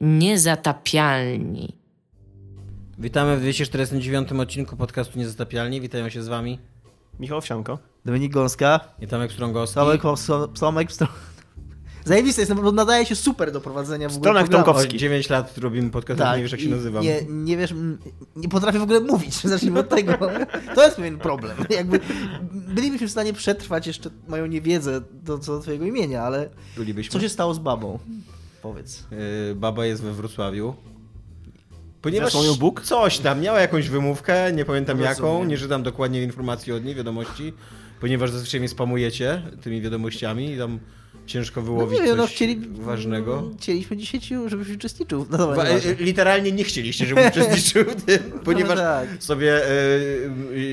Niezatapialni. Witamy w 249 odcinku podcastu Niezatapialni. Witają się z wami Michał Owsianko. Dominik Gąska. i Tomek Strągowski. Tomek, Tomek, Tomek Zajebiste jest, bo nadaje się super do prowadzenia w ogóle Stronek. Tomkowski. O 9 lat robimy podcast, tak, nie wiesz jak się nazywam. Nie, nie wiesz, nie potrafię w ogóle mówić, zacznijmy od tego. To jest pewien problem. Jakby bylibyśmy w stanie przetrwać jeszcze moją niewiedzę do, co do twojego imienia, ale Bylibyśmy. co się stało z babą? Powiedz. Yy, baba jest we Wrocławiu. Ponieważ ją Bóg? coś tam, miała jakąś wymówkę, nie pamiętam No jaką, nie czytam dokładnie informacji od niej, wiadomości, ponieważ zazwyczaj mnie spamujecie tymi wiadomościami i tam ciężko wyłowić no nie no chcieli, ważnego. Chcieliśmy dzisiaj, ci, żebyś uczestniczył. No dobra, Wa- nieważne. e, literalnie nie chcieliście, żebym uczestniczył w tym, ponieważ tak. sobie e,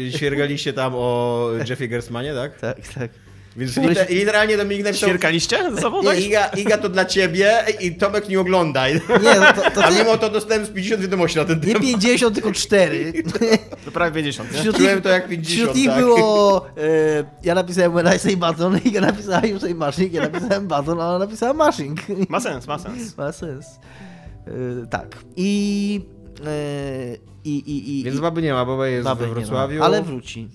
e, świergaliście tam o Jeffie Gersmanie, tak? Tak, tak. Więc liter, literalnie Dominik napisał... Świerkaliście ze sobą? Nie, tak? Iga, Iga to dla ciebie i Tomek nie oglądaj. Nie, no to, to A ty, mimo to dostałem z 50 wiadomości na ten nie temat. 50, tylko 4. To prawie 50, nie? Wśród Czułem nich, to jak 50, wśród nich tak. było. E, ja napisałem When I say button, ja napisałem You say mashing, ja napisałem button, a ona napisała mashing. Ma sens, ma sens. Ma sens. E, tak. I. E, i, i, i Więc baby nie ma, baba jest baby we nie ma. Wrocławiu. Ale wróci.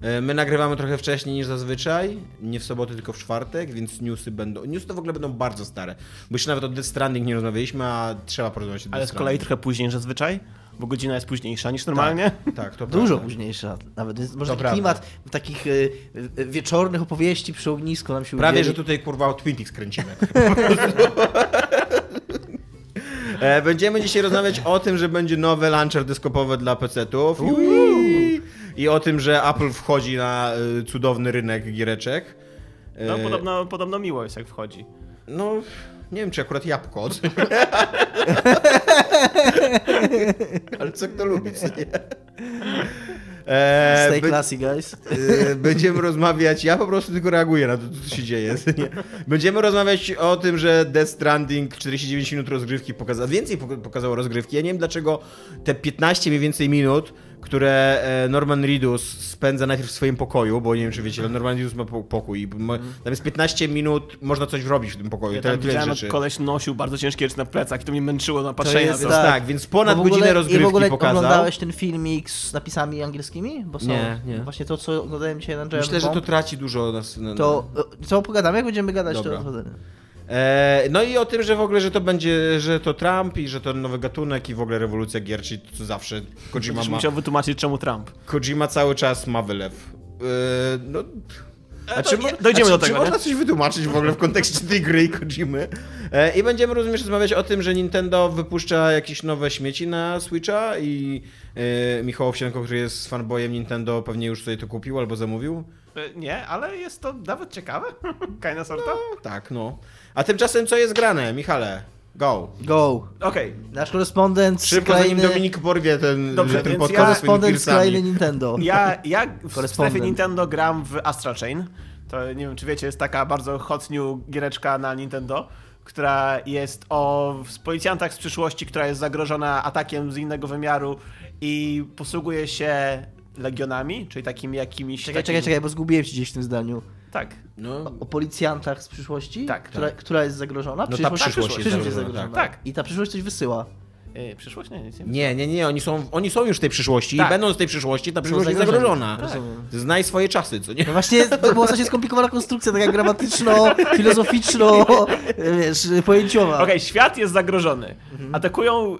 E, My nagrywamy trochę wcześniej niż zazwyczaj, nie w sobotę, tylko w czwartek, więc newsy będą. Newsy to w ogóle będą bardzo stare. Bo jeszcze nawet o Death Stranding nie rozmawialiśmy, a trzeba porozmawiać o Ale Death z kolei trochę później niż zazwyczaj, bo godzina jest późniejsza niż normalnie. Tak, to Dużo prawda. późniejsza nawet. Może To taki prawda. klimat takich e, e, wieczornych opowieści przy ognisku nam się Prawie, udzieli. że tutaj kurwa o Twin Peaks kręcimy. E, Będziemy dzisiaj rozmawiać o tym, że będzie nowe launcher dyskopowe dla PC-ów i, i o tym, że Apple wchodzi na y, cudowny rynek giereczek. No, podobno, podobno miło jest jak wchodzi. No, nie wiem, czy akurat jabłko. Ale co kto lubi, co nie? E, Stay classy, guys. e, Będziemy rozmawiać, ja po prostu tylko reaguję na to, co się dzieje. Będziemy rozmawiać o tym, że Death Stranding 49 minut rozgrywki pokazało, więcej pok- pokazało rozgrywki. Ja nie wiem dlaczego te 15 mniej więcej minut, które e, Norman Reedus spędza najpierw w swoim pokoju, bo nie wiem czy wiecie, ale Norman Reedus ma po- pokój. i Tam jest 15 minut, można coś robić w tym pokoju. Ja tyle, tam tyle widziałem, rzeczy. koleś nosił bardzo ciężkie rzeczy na plecach i to mnie męczyło na patrzenie na to. tak. tak, więc ponad ogóle- godzinę I w rozgrywki ogóle pokazał. oglądałeś ten filmik z napisami angielskimi? Bo są Nie, nie. Właśnie to, co oglądałem dzisiaj na Myślę, że to traci dużo nas. na- to, e, co pogadamy, jak będziemy gadać, Dobra. to no i o tym, że w ogóle, że to będzie, że to Trump i że to nowy gatunek i w ogóle rewolucja gier, czyli to co zawsze Kojima Będziesz ma. musiał wytłumaczyć czemu Trump. Kojima cały czas ma wylew. E, no, a to czy, dojdziemy a do czy, tego, Czy można nie? coś wytłumaczyć w ogóle w kontekście tej gry i Kojimy? E, I będziemy również rozmawiać o tym, że Nintendo wypuszcza jakieś nowe śmieci na Switcha i e, Michał Owsienko, który jest fanboyem Nintendo, pewnie już sobie to kupił albo zamówił. E, Nie, ale jest to nawet ciekawe. Kajna sorta. No, tak, no. A tymczasem co jest grane, Michale? Go. Go. Okej, Nasz korespondent z Szybko, zanim krainy, Dominik porwie ten, Dobrze, ten więc podcast ja- korespondent z krainy Nintendo. Ja, ja w strefie Nintendo gram w Astral Chain. To nie wiem, czy wiecie, jest taka bardzo hot new giereczka na Nintendo, która jest o z policjantach z przyszłości, która jest zagrożona atakiem z innego wymiaru i posługuje się legionami, czyli takimi jakimiś... Czekaj, takimi... czekaj, czekaj, bo zgubiłem się gdzieś w tym zdaniu. Tak. No, O policjantach z przyszłości? Tak, Która, która jest zagrożona? No ta przyszłość jest jest zagrożona, zagrożona. tak. I ta przyszłość coś wysyła. Yy, przyszłość? Nie, nic nie. nie, nie, nie, oni są, oni są już w tej przyszłości Tak. i będą z tej przyszłości, ta przyszłość jest zagrożona. Rozumiem. Znaj swoje czasy, co nie? No właśnie, to była strasznie skomplikowana konstrukcja, taka gramatyczno, filozoficzno, wiesz, pojęciowa. Okej, świat jest zagrożony. Mhm. Atakują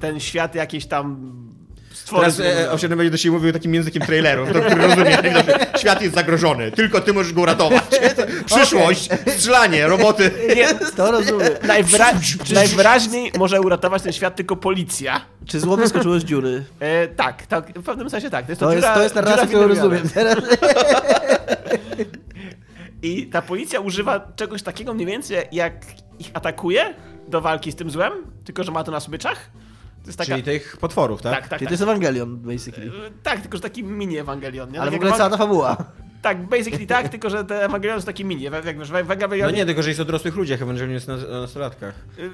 ten świat jakieś tam. Teraz e, Owsiany będzie do siebie mówił takim językiem trailerów, to, który rozumie. Świat jest zagrożony, tylko ty możesz go uratować. Przyszłość, strzelanie, roboty. Nie, To rozumiem. najwyra- najwyraźniej może uratować ten świat tylko policja. Czy zło wyskoczyło z dziury? E, tak, tak, w pewnym sensie tak. To jest, To jest, dziura, to jest narracja, którą rozumiem. I ta policja używa czegoś takiego mniej więcej, jak ich atakuje do walki z tym złem, tylko że ma to na smyczach. Taka... Czyli tych potworów, tak? Tak, tak, Czyli tak. to jest Ewangelion, basically. E, Tak, tylko że taki mini Ewangelion. Nie? Ale Tak w ogóle cała ta fabuła. Tak, basically tak, tylko że te Ewangelion jest taki mini. Jak wiesz, w Ewangelionie... No nie, tylko że jest o dorosłych ludziach, Ewangelion jest na, na nastolatkach. Y,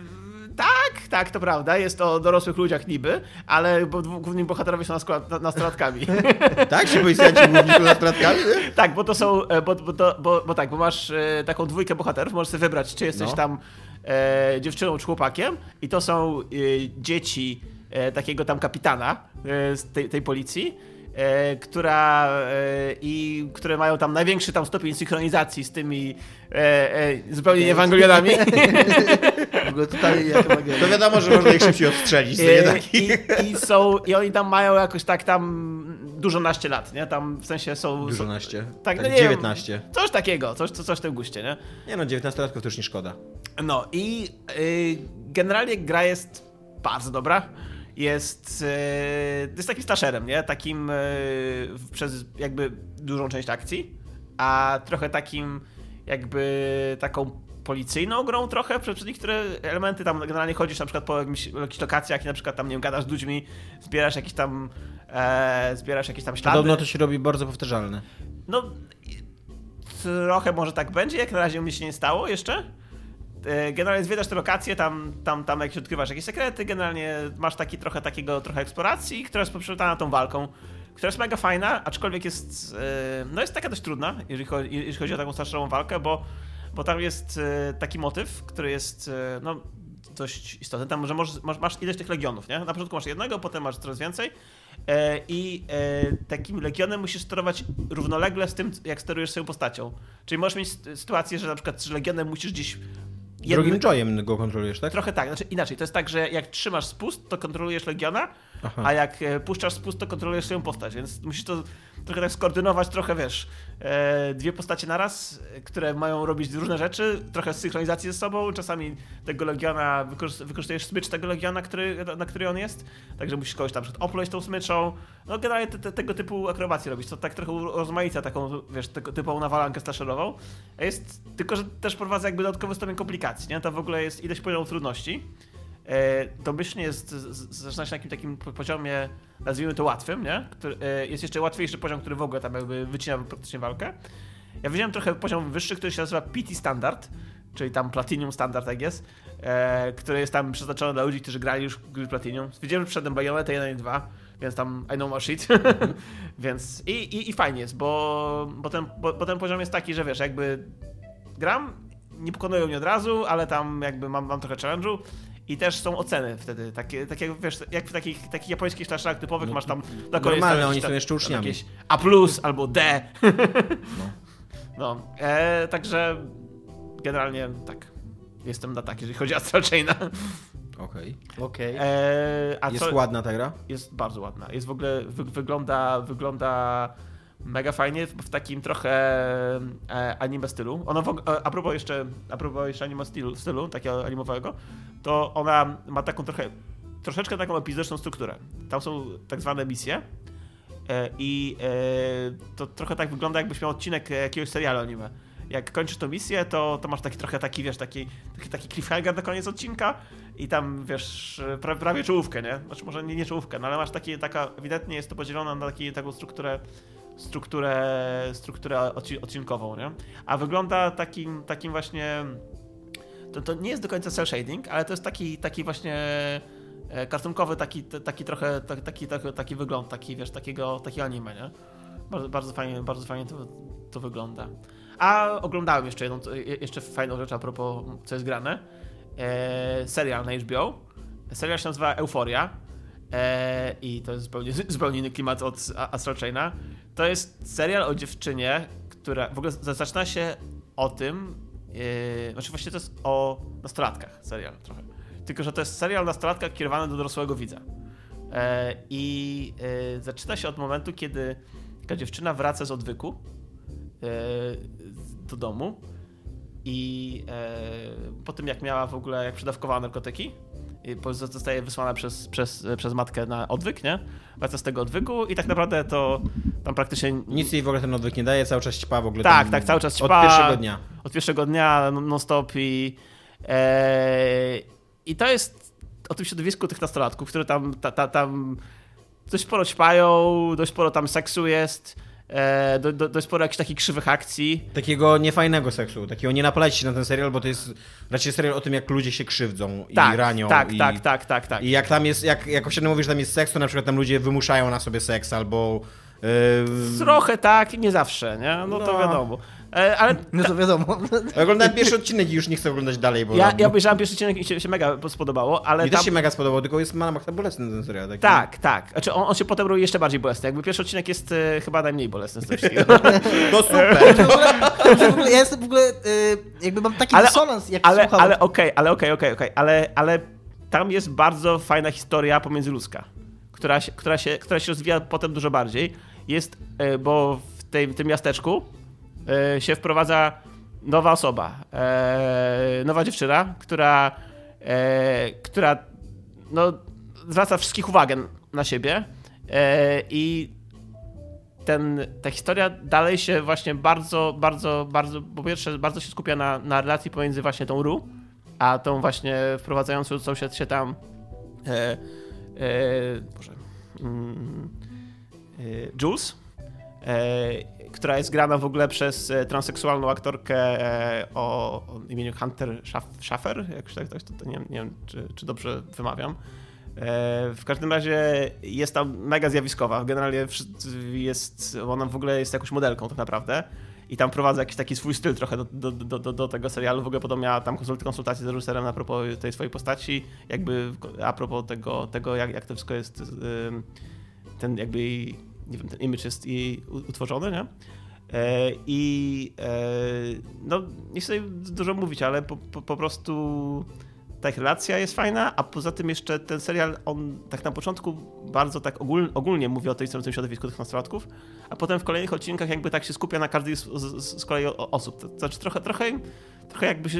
Tak, tak, to prawda, jest o dorosłych ludziach niby, ale bo głównymi bohaterowie są nastola- na- nastolatkami. Tak? Ci policjanci główni są nastratkami? tak, bo to są, e, bo, bo, to, bo, bo tak, bo masz e, taką dwójkę bohaterów, możesz sobie wybrać, czy jesteś No. tam e, dziewczyną czy chłopakiem. I to są e, dzieci e, takiego tam kapitana e, z tej, tej policji, która e, i które mają tam największy tam stopień synchronizacji z tymi e, e, zupełnie nie Ewangelionami. W ogóle totalnie jak To wiadomo, że można ich szybciej odstrzelić. To nie E, taki... I, I są, i oni tam mają jakoś tak tam dużo naście lat, nie? Tam w sensie są... Dużo naście. Tak, no Tak, nie wiem. 19. Coś takiego, coś, coś w tym guście, nie? Nie no, 19-latków to już nie szkoda. No i y, generalnie gra jest bardzo dobra. Jest, y, jest takim slasherem, nie? Takim w- przez jakby dużą część akcji, a trochę takim jakby taką policyjną grą trochę przez niektóre elementy. Tam generalnie chodzisz na przykład po jakimś, jakichś lokacjach i na przykład tam, nie wiem, gadasz z ludźmi, zbierasz jakieś tam e, zbierasz jakieś tam ślady. Podobno to się robi bardzo powtarzalne. No, trochę może tak będzie, jak na razie mi się nie stało jeszcze. E, Generalnie zwiedzasz te lokacje, tam, tam, tam jakieś odkrywasz jakieś sekrety, generalnie masz taki trochę takiego trochę eksploracji, która jest poprzedzona tą walką, która jest mega fajna, aczkolwiek jest, e, no jest taka dość trudna, jeżeli chodzi, jeżeli chodzi o taką starszą walkę, bo, bo tam jest e, taki motyw, który jest, no dość istotny, tam, że masz, masz ileś tych legionów, nie? Na początku masz jednego, potem masz coraz więcej i takim legionem musisz sterować równolegle z tym, jak sterujesz swoją postacią. Czyli możesz mieć sy- sytuację, że na przykład z legionem musisz gdzieś Drugim joyem go kontrolujesz, tak? Trochę tak, znaczy inaczej, to jest tak, że jak trzymasz spust, to kontrolujesz Legiona, Aha. a jak e, puszczasz spust, to kontrolujesz swoją postać, więc musisz to trochę tak skoordynować, trochę wiesz, e, dwie postacie naraz, które mają robić różne rzeczy, trochę synchronizacji ze sobą, czasami tego Legiona, wykorzy- wykorzystujesz smycz tego Legiona, który, na który on jest, także musisz kogoś tam na opluć tą smyczą, no generalnie te, te, tego typu akrobacje robić, to tak trochę rozmaica taką, wiesz, tego typową nawalankę slasherową, jest, tylko że też prowadza jakby dodatkowy stopień komplikacji, nie? To w ogóle jest ileś poziomów trudności, domyślnie jest, z- z- zaczyna się na takim takim po- poziomie, nazwijmy to łatwym, nie? Który, e, jest jeszcze łatwiejszy poziom, który w ogóle tam jakby wycina praktycznie walkę. Ja widziałem trochę poziom wyższy, który się nazywa PT Standard, czyli tam Platinum Standard, jak jest, e, który jest tam przeznaczony dla ludzi, którzy grali już gry Platinum. Widziałem, przedtem Bayonetta 1 i 2, więc tam I know my shit. więc i, i, i fajnie jest, bo, bo, ten, bo, bo ten poziom jest taki, że wiesz, jakby gram, nie pokonują mnie od razu, ale tam jakby mam, mam trochę challenge'u i też są oceny wtedy, takie, takie jak wiesz, jak w takich, takich japońskich slasherach typowych masz tam na koniec normalne, oni jakieś są jeszcze uczniami. Jakieś A+, albo D. No, e, także generalnie tak, jestem na tak, jeżeli chodzi o Astral Chaina. Okej. Okej. E, a Jest co, ładna ta gra? jest bardzo ładna. Jest w ogóle, wy, wygląda, wygląda mega fajnie, w, takim trochę e, anime stylu. Ona w, e, a propos jeszcze, a propos jeszcze anime stylu, stylu, takiego animowego, to ona ma taką trochę, troszeczkę taką epizodyczną strukturę. Tam są tak zwane misje e, i to trochę tak wygląda, jakbyś miał odcinek jakiegoś serialu anime. Jak kończysz tą misję, to, to masz taki trochę taki, wiesz, taki, taki, taki cliffhanger na koniec odcinka i tam, wiesz, pra, prawie czołówkę, nie? Znaczy może nie, nie czołówkę, no ale masz taki, taka, ewidentnie jest to podzielone na taki, taką strukturę, strukturę, strukturę odci- odcinkową, nie? A wygląda takim, takim właśnie, to, to nie jest do końca cel shading, ale to jest taki, taki właśnie e, kartunkowy, taki, taki trochę, taki, taki, taki, wygląd, taki, wiesz, takiego, takiego anime, nie? Bardzo, bardzo fajnie, bardzo fajnie to, to wygląda. A oglądałem jeszcze jedną, je- jeszcze fajną rzecz a propos, co jest grane. E, serial na HBO. Serial się nazywa Euforia. E, I to jest zupełnie, zupełnie inny klimat od Astral Chaina. To jest serial o dziewczynie, która w ogóle zaczyna się o tym, e, znaczy właściwie to jest o nastolatkach serial trochę. Tylko, że to jest serial o nastolatkach kierowany do dorosłego widza. E, I e, zaczyna się od momentu, kiedy taka dziewczyna wraca z odwyku e, do domu i po tym jak miała w ogóle, jak przedawkowała narkotyki, zostaje wysłana przez, przez, przez matkę na odwyk, nie? Wraca z tego odwyku i tak naprawdę to tam praktycznie... Nic jej w ogóle ten odwyk nie daje, cały czas ćpa w ogóle. Tak, tak, cały czas Od ćpa. pierwszego dnia. Od pierwszego dnia non- non-stop i... E, I to jest o tym środowisku tych nastolatków, które tam, ta, ta, tam dość sporo ćpają, dość sporo tam seksu jest e, do, do, dość sporo jakichś takich krzywych akcji. Takiego niefajnego seksu, takiego nie napalajcie się na ten serial, bo to jest raczej serial o tym, jak ludzie się krzywdzą Tak, i ranią. tak, i, tak, tak, tak, tak. I jak tam jest, jak, jak osiedle mówi, że tam jest seks, to na przykład tam ludzie wymuszają na sobie seks albo... Yy, Trochę tak, nie zawsze, nie? No, to No. wiadomo. E, ale No to wiadomo. Oglądałem pierwszy odcinek i już nie chcę oglądać dalej, bo... ja, tam- ja obejrzałem pierwszy odcinek i się, się mega spodobało, ale Mi tam... też się mega spodobał, tylko jest na maksa bolesny ten serial. Taki. Tak, tak. Znaczy on, on się potem robi jeszcze bardziej bolesny. Jakby pierwszy odcinek jest e, chyba najmniej bolesny z tych wszystkich. To super. W ogóle, w ogóle, ja jestem w ogóle, y, jakby mam taki Ale- dysonans, jak ale, słucham. ale okej, ale okej, okej, okej. Ale, ale tam jest bardzo fajna historia pomiędzyludzka, która się, która, się, która się rozwija potem dużo bardziej. Jest, e, bo w, tej, w tym miasteczku e, się wprowadza nowa osoba, e, nowa dziewczyna, która, e, która no, zwraca wszystkich uwagę na siebie e, i ten, ta historia dalej się właśnie bardzo, bardzo, bardzo, po pierwsze bardzo się skupia na, na relacji pomiędzy właśnie tą Ru, a tą właśnie wprowadzającą się, się tam e, e, Boże, mm, e, Jules, e, która jest grana w ogóle przez e, transseksualną aktorkę e, o, imieniu Hunter Schaff- Schaffer, jak tak, tak to, to nie, nie wiem, czy, czy dobrze wymawiam. E, W każdym razie jest tam mega zjawiskowa. Generalnie jest, ona w ogóle jest jakąś modelką tak naprawdę. I tam prowadza jakiś taki swój styl trochę do, do, do, do, tego serialu. W ogóle potem miała tam konsult- konsultacje z reżyserem a propos tej swojej postaci, jakby a propos tego, tego jak, jak to wszystko jest, ten jakby nie wiem, ten image jest jej utworzony, nie? E, I e, no, nie chcę dużo mówić, ale po, po, po prostu ta ich relacja jest fajna, a poza tym jeszcze ten serial, on tak na początku bardzo tak ogól, ogólnie mówi o tej tym środowisku tych nastolatków, a potem w kolejnych odcinkach jakby tak się skupia na każdej z, z, z kolei osób. To znaczy trochę, trochę, trochę jakby się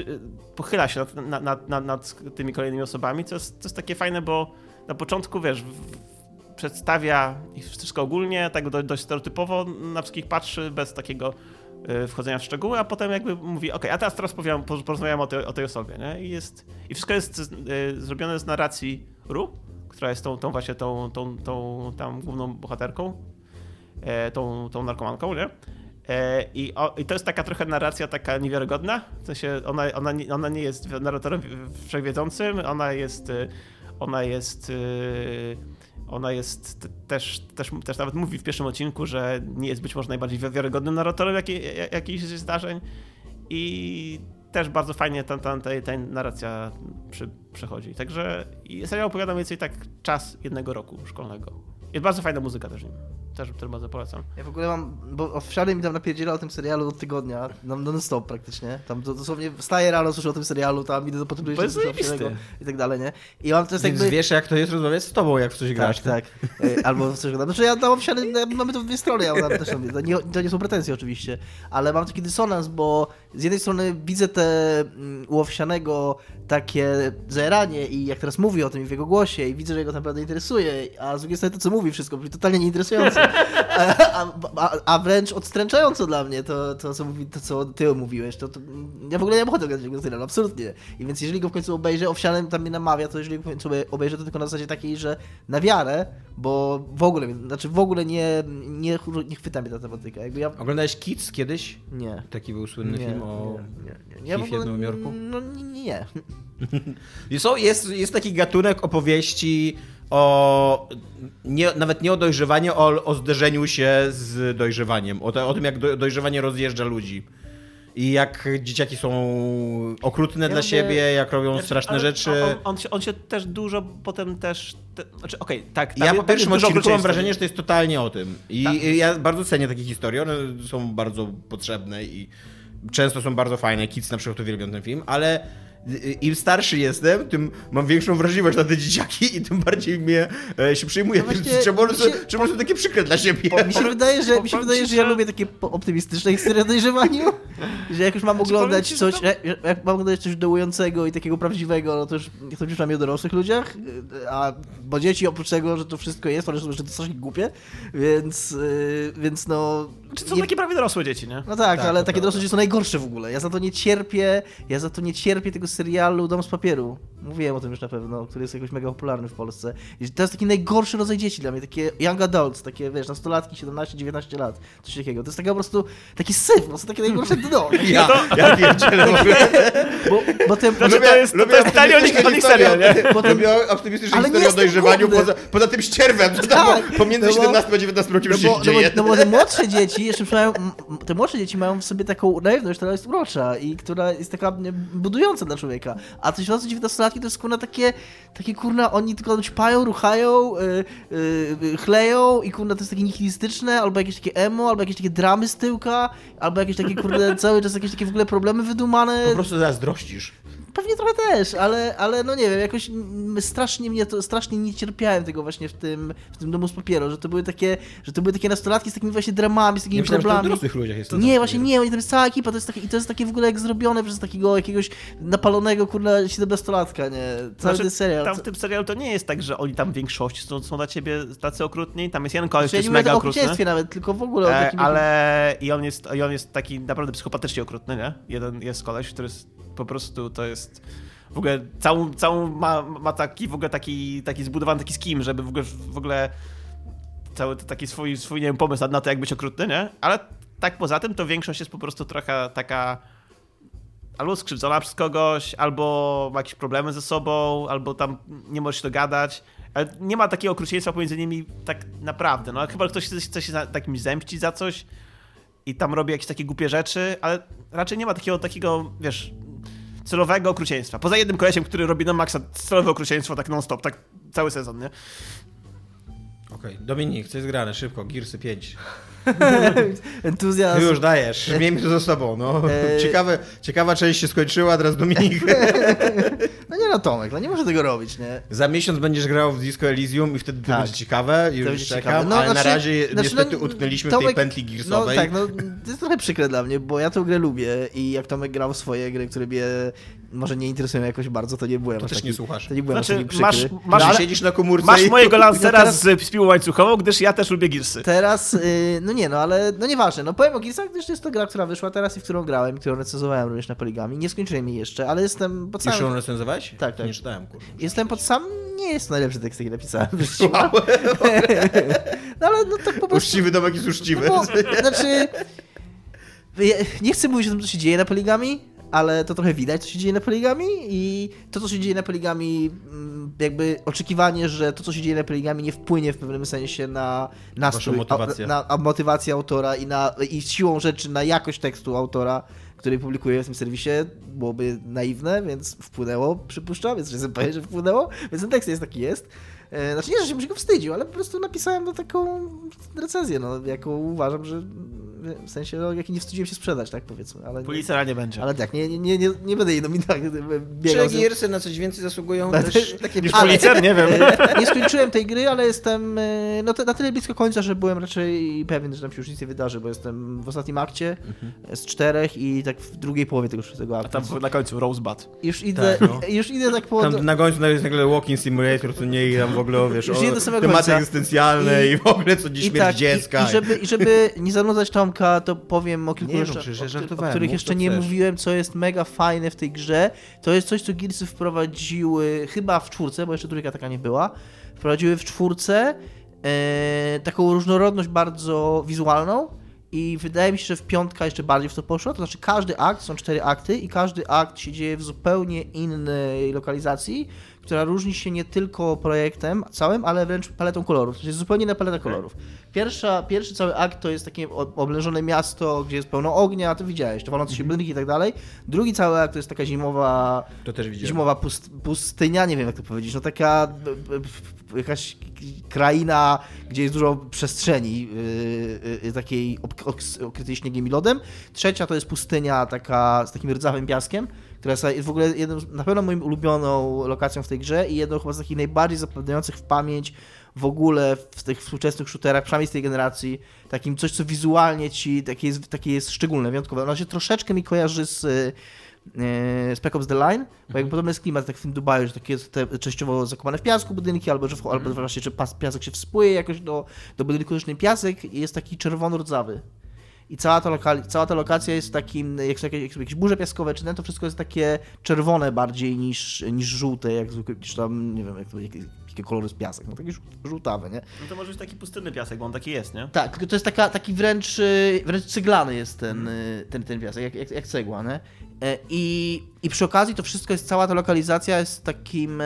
pochyla się nad, nad, nad, nad, tymi kolejnymi osobami, co jest, to jest takie fajne, bo na początku, wiesz, przedstawia wszystko ogólnie, tak do, dość stereotypowo na wszystkich patrzy, bez takiego y, wchodzenia w szczegóły, a potem jakby mówi, ok, a teraz teraz powiem, po- porozmawiamy o tej, o tej osobie, nie? I, jest, I wszystko jest y, zrobione z narracji Ru, która jest tą, tą właśnie tą, tą, tą tam główną bohaterką, e, tą, tą narkomanką, nie? E, I, o, I to jest taka trochę narracja taka niewiarygodna, w sensie ona, ona, nie, ona nie jest narratorem wszechwiedzącym, ona jest, ona jest, ona jest też, też, też nawet mówi w pierwszym odcinku, że nie jest być może najbardziej wi- wiarygodnym narratorem jakiej, jakichś zdarzeń i też bardzo fajnie ta, ta, ta, ta narracja przy, przechodzi. Także serial opowiada więcej tak czas jednego roku szkolnego. Jest bardzo fajna muzyka też nim. Też, też bardzo polecam. Ja w ogóle mam, bo oficjalnie mi tam napierdziela o tym serialu od tygodnia, nam non stop praktycznie. Tam to, dosłownie wstaję rano, słyszę o tym serialu, tam idę do potem zajebisty. i tak dalej, nie? I mam to jest Więc jakby... wiesz, jak to jest rozmawiać z tobą, jak w coś Tak, grasz. tak. E, Albo w coś oglądam. Znaczy ja tam oficjalnie, mamy to w dwie strony, ja tam też tam, to nie, to nie są pretensje oczywiście, ale mam taki dysonans, bo z jednej strony widzę te mm, u Owsianego takie zajeranie i jak teraz mówi o tym w jego głosie i widzę, że go to naprawdę interesuje, a z drugiej strony to, co mówi wszystko, brzmi totalnie nieinteresujące, a, a, a, wręcz odstręczająco dla mnie to, to, co mówi, to, co ty mówiłeś, to, to ja w ogóle nie mogę oglądać tego serialu, absolutnie. I więc jeżeli go w końcu obejrzę, Owsianem tam mnie namawia, to jeżeli w końcu obejrzę, to tylko na zasadzie takiej, że na wiarę, bo w ogóle, znaczy w ogóle nie, nie, nie chwyta mnie ta tematyka. Jakby ja... Oglądałeś Kids kiedyś? Nie. Taki był słynny nie, film o... nie, nie, nie. Ja w ogóle- Nowym Jorku? No nie. nie. Jest, jest taki gatunek opowieści o nie, nawet nie o dojrzewaniu, o, o zderzeniu się z dojrzewaniem. O, te, o tym, jak do, dojrzewanie rozjeżdża ludzi. I jak dzieciaki są okrutne Ja dla siebie, jak robią straszne Ale rzeczy. On, on, się, on się też dużo potem też. Te, znaczy, okej, tak. tam Ja po pierwszym odcinku mam wrażenie, że to jest totalnie o tym. I Tak. ja bardzo cenię takie historie, one są bardzo potrzebne i często są bardzo fajne. Kids na przykład uwielbiam ten film, ale im starszy jestem, tym mam większą wrażliwość na te dzieciaki i tym bardziej mnie e, się przyjmuje. No Czemu one są, czemu takie przykre dla siebie? Mi się wydaje, że, mi się wydaje, że ja że- lubię takie optymistyczne historie o dojrzewaniu, że jak już mam powiem oglądać ci, że coś, to- jak, jak mam oglądać coś dołującego i takiego prawdziwego, no to już nie to przynajmniej o dorosłych ludziach, a bo dzieci oprócz tego, że to wszystko jest, one są jeszcze strasznie głupie, więc, yy, więc no... Czy są nie- takie prawie dorosłe dzieci, nie? No tak, Tak, ale to takie dorosłe dzieci są najgorsze w ogóle. Ja za to nie cierpię, ja za to nie cierpię tego serialu Dom z papieru. Mówiłem o tym już na pewno, który jest jakoś mega popularny w Polsce. I to jest taki najgorszy rodzaj dzieci dla mnie, takie young adults, takie wiesz, nastolatki, 17-19 lat, coś takiego. To jest taka po prostu taki syf, po prostu takie najgorsze dno. Ja, ja pierdzielę w ogóle. Bo, bo ten, Znaczy, to jest- to jest tani optymistyczne o nich historie serial, o- Lubię optymistyczne Ale nie historie o dojrzewaniu poza, poza tym ścierwem, co tam Tak, pomiędzy no bo- 17 a 19 rokiem no już się bo, no, dzieje. bo, no bo te młodsze dzieci, jeszcze mają, te młodsze dzieci mają w sobie taką naiwność, która jest urocza i która jest taka nie, budująca dla człowieka. A te 18-19-latki to jest kurna takie, takie kurna, oni tylko ćpają, ruchają, yy, yy, chleją i kurna to jest takie nihilistyczne, albo jakieś takie emo, albo jakieś takie dramy z tyłka, albo jakieś takie kurde, cały czas jakieś takie w ogóle problemy wydumane. Po prostu zazdrościsz. Pewnie trochę też, ale, ale no nie wiem, jakoś strasznie mnie to, strasznie nie cierpiałem tego właśnie w tym, w tym domu z papieru, że to były takie, że to były takie nastolatki z takimi właśnie dramami, z takimi Nie myślałem, że to problemami. dorosłych ludziach jest to Nie, właśnie nie, oni tam jest cała ekipa, to jest takie, i to jest takie w ogóle jak zrobione przez takiego jakiegoś napalonego, kurna, 17-latka, nie? Cały Znaczy, ten serial. Tam w tym serialu to nie jest tak, że oni tam w większości są, są dla ciebie tacy okrutni. Tam jest jeden koleś, Znaczy, ja który nie jest mega okrutny. nawet, tylko w ogóle o E, takim... ale i on, jest, i on jest taki naprawdę psychopatycznie okrutny, nie? Jeden jest koleś, który jest po prostu to jest w ogóle całą, całą ma, ma taki w ogóle taki, taki zbudowany taki skim, żeby w ogóle, w ogóle cały taki swój, swój nie wiem, pomysł na to, jak być okrutny, nie? Ale tak poza tym to większość jest po prostu trochę taka albo skrzywdzona przez kogoś, albo ma jakieś problemy ze sobą, albo tam nie może się dogadać. Ale nie ma takiego okrucieństwa pomiędzy nimi tak naprawdę. No chyba ktoś chce, się takim zemścić za coś i tam robi jakieś takie głupie rzeczy, ale raczej nie ma takiego, takiego wiesz, celowego okrucieństwa. Poza jednym kolesiem, który robi na maksa celowe okrucieństwo tak non-stop, tak cały sezon, nie? Okej, Dominik, co jest grane? Szybko, Gearsy 5. Entuzjazm. Ty już dajesz, miejmy to ze sobą, no. E- Ciekawe, ciekawa część się skończyła, teraz Dominik. No nie no, Tomek, no nie może tego robić, nie? Za miesiąc będziesz grał w Disco Elysium i wtedy to Tak. będzie ciekawe, już To będzie czekam, ciekawe. No, ale na znaczy- razie znaczy, niestety no, utknęliśmy w tej Tomek- pętli No Gearsowej. tak, no to jest trochę przykre dla mnie, bo ja tę grę lubię i jak Tomek grał w swoje gry, które mnie może nie interesują jakoś bardzo, to nie byłem To też taki, nie słuchasz. To nie byłem Znaczy, masz- No, masz- ale siedzisz na komórce Masz i... mojego lancera teraz- z, piłą łańcuchową, gdyż ja też lubię Gearsy. Teraz, y, no nie no, ale no nieważne, no powiem o Gearsach, gdyż jest to gra, która wyszła teraz i w którą grałem, którą recenzowałem również na Poligami. Nie skończyłem jej jeszcze, ale jestem pod Już ją samym... recenzowałeś? Tak, tak. Nie czytałem, kurwa. Jestem pod sam... Nie jest to najlepszy tekst, jaki napisałem. w życiu. no ale no tak po prostu... Uczciwy domek jest uczciwy. No bo, znaczy, nie chcę mówić o tym, co się dzieje na poligami, ale to trochę widać, co się dzieje na poligami i to, co się dzieje na poligami, mm, jakby oczekiwanie, że to, co się dzieje na poligami nie wpłynie w pewnym sensie na nastrój, motywację. na, na motywację autora i, na, i siłą rzeczy na jakość tekstu autora, który publikuje w tym serwisie, byłoby naiwne, więc wpłynęło, przypuszczam, więc jestem pewien, że wpłynęło, więc ten tekst jest taki jest. E, Znaczy nie, że się bym się go wstydził, ale po prostu napisałem no, taką recenzję, no, jaką uważam, że w sensie, no, jak nie wstydziłem się sprzedać, tak powiedzmy, ale, Policera nie będzie. ale tak, nie, nie, nie, nie, będę jej nominalnie Czy biegał. z- Gearsy na coś więcej zasługują? Ale- Też takie Niż policer? Nie wiem. Nie skończyłem tej gry, ale jestem e, no, na tyle blisko końca, że byłem raczej pewien, że tam się już nic nie wydarzy, bo jestem w ostatnim akcie z czterech i tak w drugiej połowie tego szóstego A aktu. tam na końcu Rosebud. Już idę, Tak, no. już idę tak po... Tam na końcu jest nagle Walking Simulator, co nie i tam ogóle, wiesz, o do samego tematy końca. egzystencjalne i, I- w ogóle co dziś śmierć tak, dziecka. I, i, żeby, I żeby nie zanudzać Tomka, to powiem o kilku no rzeczach, o, o których jeszcze nie chcesz. mówiłem, co jest mega fajne w tej grze. To jest coś, co Gearsy wprowadziły chyba w czwórce, bo jeszcze trójka taka nie była. Wprowadziły w czwórce e, taką różnorodność bardzo wizualną. I wydaje mi się, że w piątka jeszcze bardziej w to poszło. To znaczy, każdy akt, są cztery akty, i każdy akt się dzieje w zupełnie innej lokalizacji, która różni się nie tylko projektem całym, ale wręcz paletą kolorów. To jest zupełnie inna paleta kolorów. Pierwsza, pierwszy cały akt to jest takie o- oblężone miasto, gdzie jest pełno ognia, to widziałeś, to walące się budynki i tak dalej. Drugi cały akt to jest taka zimowa, To też widziałem. zimowa pust, pustynia, nie wiem jak to powiedzieć, no taka jakaś kraina, gdzie jest dużo przestrzeni yy, yy, takiej okrytej śniegiem i lodem. Trzecia to jest pustynia taka z takim rdzawym piaskiem, która jest w ogóle jedną, na pewno moim ulubioną lokacją w tej grze i jedną chyba z takich najbardziej zapadających w pamięć w ogóle w tych współczesnych shooterach, przynajmniej z tej generacji, takim coś, co wizualnie ci takie jest, takie jest szczególne, wyjątkowe. Ono się troszeczkę mi kojarzy z e, Spec Ops The Line, bo jakby podobny jest klimat tak w tym Dubaju, że takie te częściowo zakopane w piasku budynki, albo że w, albo właśnie, że pas, piasek się wspłyje jakoś do, do budynku, zresztą piasek jest taki czerwono-rdzawy. I cała ta, lokali- cała ta lokacja jest takim, jak są jakieś, jak jakieś burze piaskowe czy ten, to wszystko jest takie czerwone bardziej niż, niż żółte, jak zwykle, niż tam, nie wiem, jak to, jakie, jakie kolory jest piasek, no takie żół- żółtawe, nie? No to może być taki pustynny piasek, bo on taki jest, nie? Tak, to jest taka, taki wręcz, y, wręcz ceglany jest ten, y, ten, ten piasek, jak, jak, jak cegła, nie? E, I, I przy okazji to wszystko jest, cała ta lokalizacja jest takim e,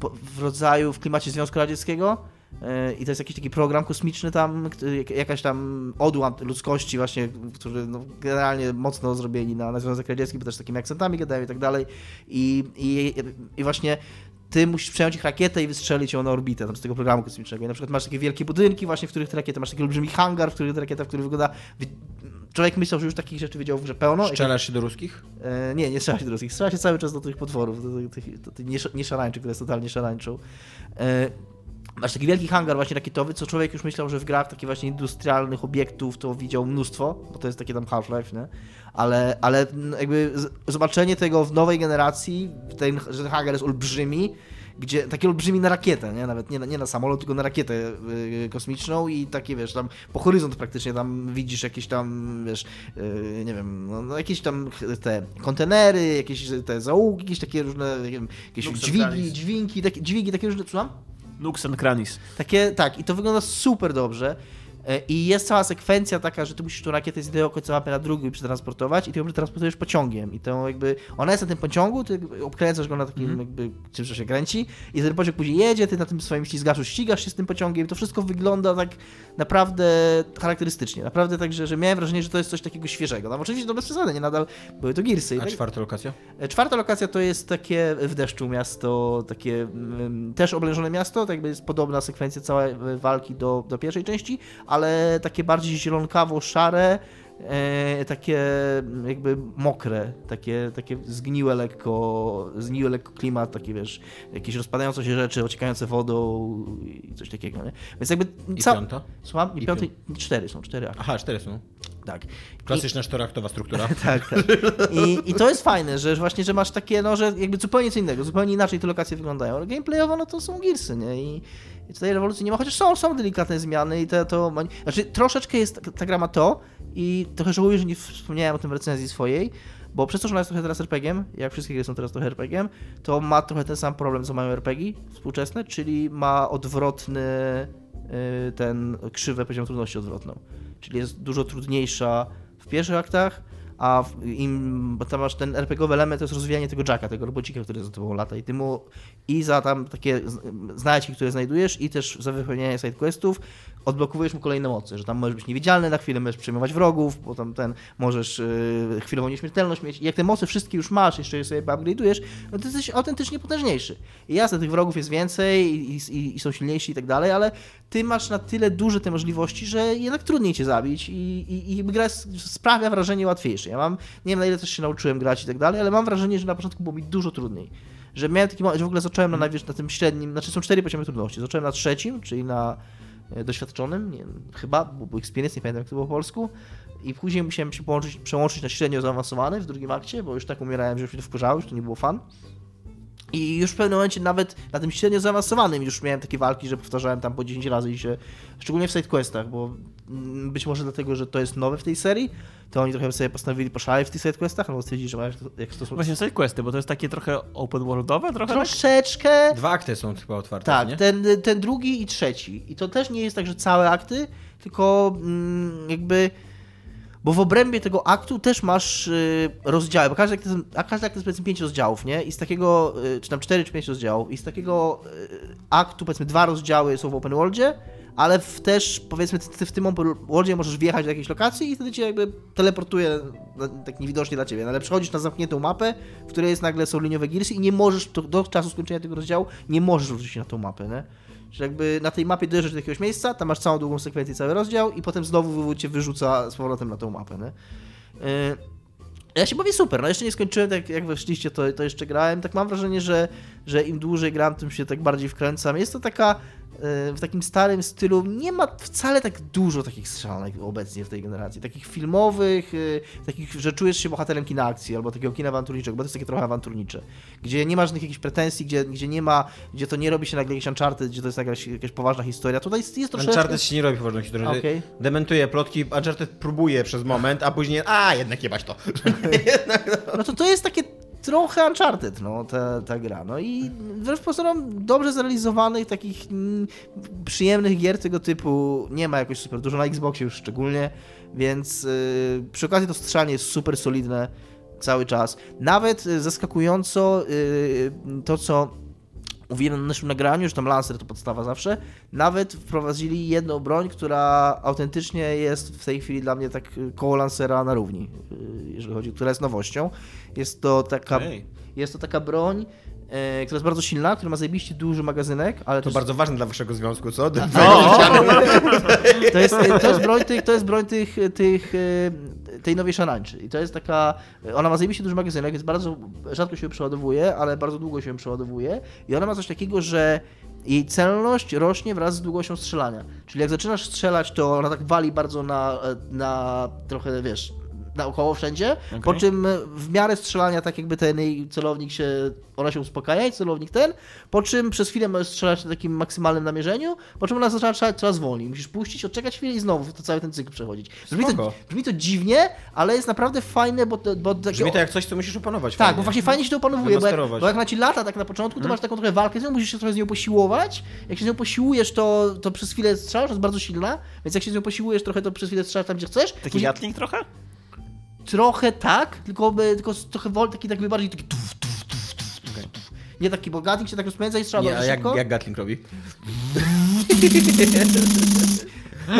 po- w rodzaju, w klimacie Związku Radzieckiego. E, I to jest jakiś taki program kosmiczny tam, jakaś tam odłam ludzkości właśnie, którzy no, generalnie mocno zrobieni na, na Związek Radziecki, bo też z takimi akcentami gadają i tak dalej. I, i, i właśnie ty musisz przejąć ich rakietę i wystrzelić ją na orbitę tam, z tego programu kosmicznego. I na przykład masz takie wielkie budynki właśnie, w których te rakiety, masz taki olbrzymi hangar, w którym ta rakieta, w który wygląda... Człowiek myślał, że już takich rzeczy wiedział w grze pełno. Strzelasz się do ruskich? E, nie, nie strzela się do ruskich. Strzela się cały czas do tych potworów, do, do, tych, do tych niesz- nieszarańczy, które jest totalnie szarańczą. E, masz taki wielki hangar właśnie rakietowy, co człowiek już myślał, że w grach takich właśnie industrialnych obiektów to widział mnóstwo, bo to jest takie tam Half-Life, nie? Ale, ale jakby zobaczenie tego w nowej generacji, ten, że ten hangar jest olbrzymi, gdzie taki olbrzymi na rakietę, nie? Nawet nie na, nie na samolot, tylko na rakietę y, kosmiczną i takie, wiesz, tam po horyzont praktycznie tam widzisz jakieś tam, wiesz, y, nie wiem, no, no jakieś tam te kontenery, jakieś te załogi, jakieś takie różne, nie wiem, jakieś Lux dźwigi, dźwinki, takie, dźwigi takie różne, słucham? Nux and Cranis. Takie, tak, i to wygląda super dobrze. E, I jest cała sekwencja taka, że ty musisz tą rakietę z jednego końca mapy na drugi przetransportować i ty ją przetransportujesz pociągiem. I to jakby, ona jest na tym pociągu, ty obkręcasz go na takim jakby czymś, że się kręci i ten pociąg później jedzie, ty na tym swoim ślizgaszu ścigasz się z tym pociągiem. To wszystko wygląda tak naprawdę charakterystycznie. Naprawdę tak, że, że miałem wrażenie, że to jest coś takiego świeżego. Tam oczywiście to bez przesady, nie nadal były to Gearsy. i A tak- czwarta lokacja? E, Czwarta lokacja to jest takie w deszczu miasto, takie mm, też oblężone miasto, tak jakby jest podobna sekwencja całej e, walki do, do pierwszej części, ale takie bardziej zielonkawo-szare, e, takie jakby mokre, takie, takie zgniłe lekko, zgniłe lekko klimat, takie wiesz, jakieś rozpadające się rzeczy, ociekające wodą i coś takiego, nie? Więc jakby... I ca- piąta? Słucham? I, I. Cztery są, cztery akty. Aha, cztery są. Tak. Klasyczna czteroaktowa struktura. Tak, tak. I, I to jest fajne, że właśnie, że masz takie, no, że jakby zupełnie co innego, zupełnie inaczej te lokacje wyglądają. Ale gameplayowo, no to są Gearsy, nie? I, i tutaj rewolucji nie ma, chociaż są, są delikatne zmiany i to, to. Znaczy, troszeczkę jest, ta, gra ma to i trochę żałuję, że nie wspomniałem o tym w recenzji swojej, bo przez to, że ona jest trochę teraz RPG-iem, jak wszystkie gry są teraz trochę RPG-iem, to ma trochę ten sam problem, co mają RPG współczesne, czyli ma odwrotny y, ten krzywę poziom trudności odwrotną. Czyli jest dużo trudniejsza w pierwszych aktach, a im, bo tam masz ten RPGowy element, to jest rozwijanie tego Jacka, tego robocika, który za tobą lata. I ty mu i za tam takie z- znajki, które znajdujesz i też za wypełnianie sidequestów odblokowujesz mu kolejne mocy, że tam możesz być niewidzialny na chwilę, możesz przejmować wrogów, bo tam ten możesz yy, chwilową nieśmiertelność mieć i jak te moce wszystkie już masz, jeszcze je sobie upgrade'ujesz, no to jesteś autentycznie potężniejszy. I jasne, tych wrogów jest więcej i, i, i są silniejsi i tak dalej, ale ty masz na tyle duże te możliwości, że jednak trudniej cię zabić i, i, i gra sprawia wrażenie łatwiejsze. Ja mam, nie wiem na ile też się nauczyłem grać i tak dalej, ale mam wrażenie, że na początku było mi dużo trudniej. Że miałem taki moment, że w ogóle zacząłem na, najwyż- na tym średnim, znaczy są cztery poziomy trudności. Zacząłem na trzecim, czyli na e, doświadczonym, nie chyba, bo był experience, nie pamiętam jak to było po polsku. I później musiałem się połączyć, przełączyć na średnio zaawansowany w drugim akcie, bo już tak umierałem, że już mnie to wkurzało, już to nie było fan. I już w pewnym momencie nawet na tym średnio zaawansowanym już miałem takie walki, że powtarzałem tam po 10 razy i się, szczególnie w sidequestach, bo mm, być może dlatego, że to jest nowe w tej serii, to oni trochę sobie postanowili poszaleć w tych sidequestach, albo stwierdzili, że mają jak to są... Właśnie side questy, bo to jest takie trochę open worldowe, trochę tak? Troszeczkę... Dwa akty są chyba otwarte, Tak, nie? ten, ten drugi i trzeci. I to też nie jest tak, że całe akty, tylko mm, jakby. Bo w obrębie tego aktu też masz y, rozdziały, bo każdy akt, a każdy akt jest powiedzmy 5 rozdziałów, nie? I z takiego, y, czy tam 4 czy 5 rozdziałów, i z takiego y, aktu powiedzmy dwa rozdziały są w open worldzie, ale w, też powiedzmy ty w tym open worldzie możesz wjechać do jakiejś lokacji i wtedy cię jakby teleportuje tak niewidocznie dla ciebie, no, ale przechodzisz na zamkniętą mapę, w której jest nagle są liniowe girsy i nie możesz, do, czasu skończenia tego rozdziału, nie możesz wrócić na tą mapę, nie? Że jakby na tej mapie dojeżdżasz do jakiegoś miejsca, tam masz całą długą sekwencję, cały rozdział i potem znowu cię wyrzuca z powrotem na tą mapę, nie? Yy, ja się bawię super, no jeszcze nie skończyłem, tak jak weszliście, to, to jeszcze grałem, tak mam wrażenie, że, że im dłużej gram, tym się tak bardziej wkręcam. Jest to taka w takim starym stylu nie ma wcale tak dużo takich strzelanek obecnie w tej generacji. Takich filmowych, y, takich, że czujesz się bohaterem kina akcji albo takiego kina awanturniczego, bo to jest takie trochę awanturnicze. Gdzie nie masz żadnych jakichś pretensji, gdzie, gdzie nie ma, gdzie to nie robi się nagle jakiś Uncharted, gdzie to jest jakaś, jakaś poważna historia. Tutaj jest, jest troszeczkę... Uncharted się nie robi poważną historią. Okej. Dementuje plotki, Uncharted próbuje przez moment, a później, a jednak jebać to. No to to jest takie trochę Uncharted, no, ta, ta gra. No i wbrew pozorom dobrze zrealizowanych, takich przyjemnych gier tego typu nie ma jakoś super dużo, na Xboxie już szczególnie, więc yy, przy okazji to strzelanie jest super solidne cały czas. Nawet y, zaskakująco yy, to, co mówiłem na naszym nagraniu, że tam Lancer to podstawa zawsze, nawet wprowadzili jedną broń, która autentycznie jest w tej chwili dla mnie tak koło Lancera na równi, y, jeżeli chodzi, która jest nowością. Jest to taka, Ej. jest to taka broń, która jest bardzo silna, która ma zajebiście duży magazynek, ale To też- bardzo ważne dla waszego związku, co? to jest, to jest broń tych, to jest broń tych, tych, e, tej nowej szarańczy. I to jest taka, ona ma zajebiście duży magazynek, jest bardzo, rzadko się przeładowuje, ale bardzo długo się przeładowuje. I ona ma coś takiego, że jej celność rośnie wraz z długością strzelania. Czyli jak zaczynasz strzelać, to ona tak wali bardzo na, na trochę, wiesz, naokoło wszędzie, po Okej. czym w miarę strzelania tak jakby ten jej celownik się, ona się uspokaja i celownik ten, po czym przez chwilę możesz strzelać na takim maksymalnym namierzeniu, po czym ona zaczyna strzelać coraz wolniej. Musisz puścić, odczekać chwilę i znowu to cały ten cykl przechodzić. Brzmi to, brzmi to dziwnie, ale jest naprawdę fajne, bo, bo takie... Brzmi to jak coś, co musisz opanować. Tak, fajnie. bo właśnie fajnie się to opanowuje, bo jak, bo jak na ci lata tak na początku, to masz taką trochę walkę z nią, musisz się trochę z nią posiłować. Jak się z nią posiłujesz, to, to przez chwilę strzelasz, jest bardzo silna, więc jak się z nią posiłujesz trochę, to przez chwilę strzelasz tam, gdzie chcesz. Taki Później- Gatling trochę? Trochę tak, tylko, tylko trochę wol, taki jakby bardziej taki tuf, tuf, tuf, tuf, tuf, okay. Nie taki, bo Gatling się tak rozpędza i strzela Nie, jak, jak Gatling robi?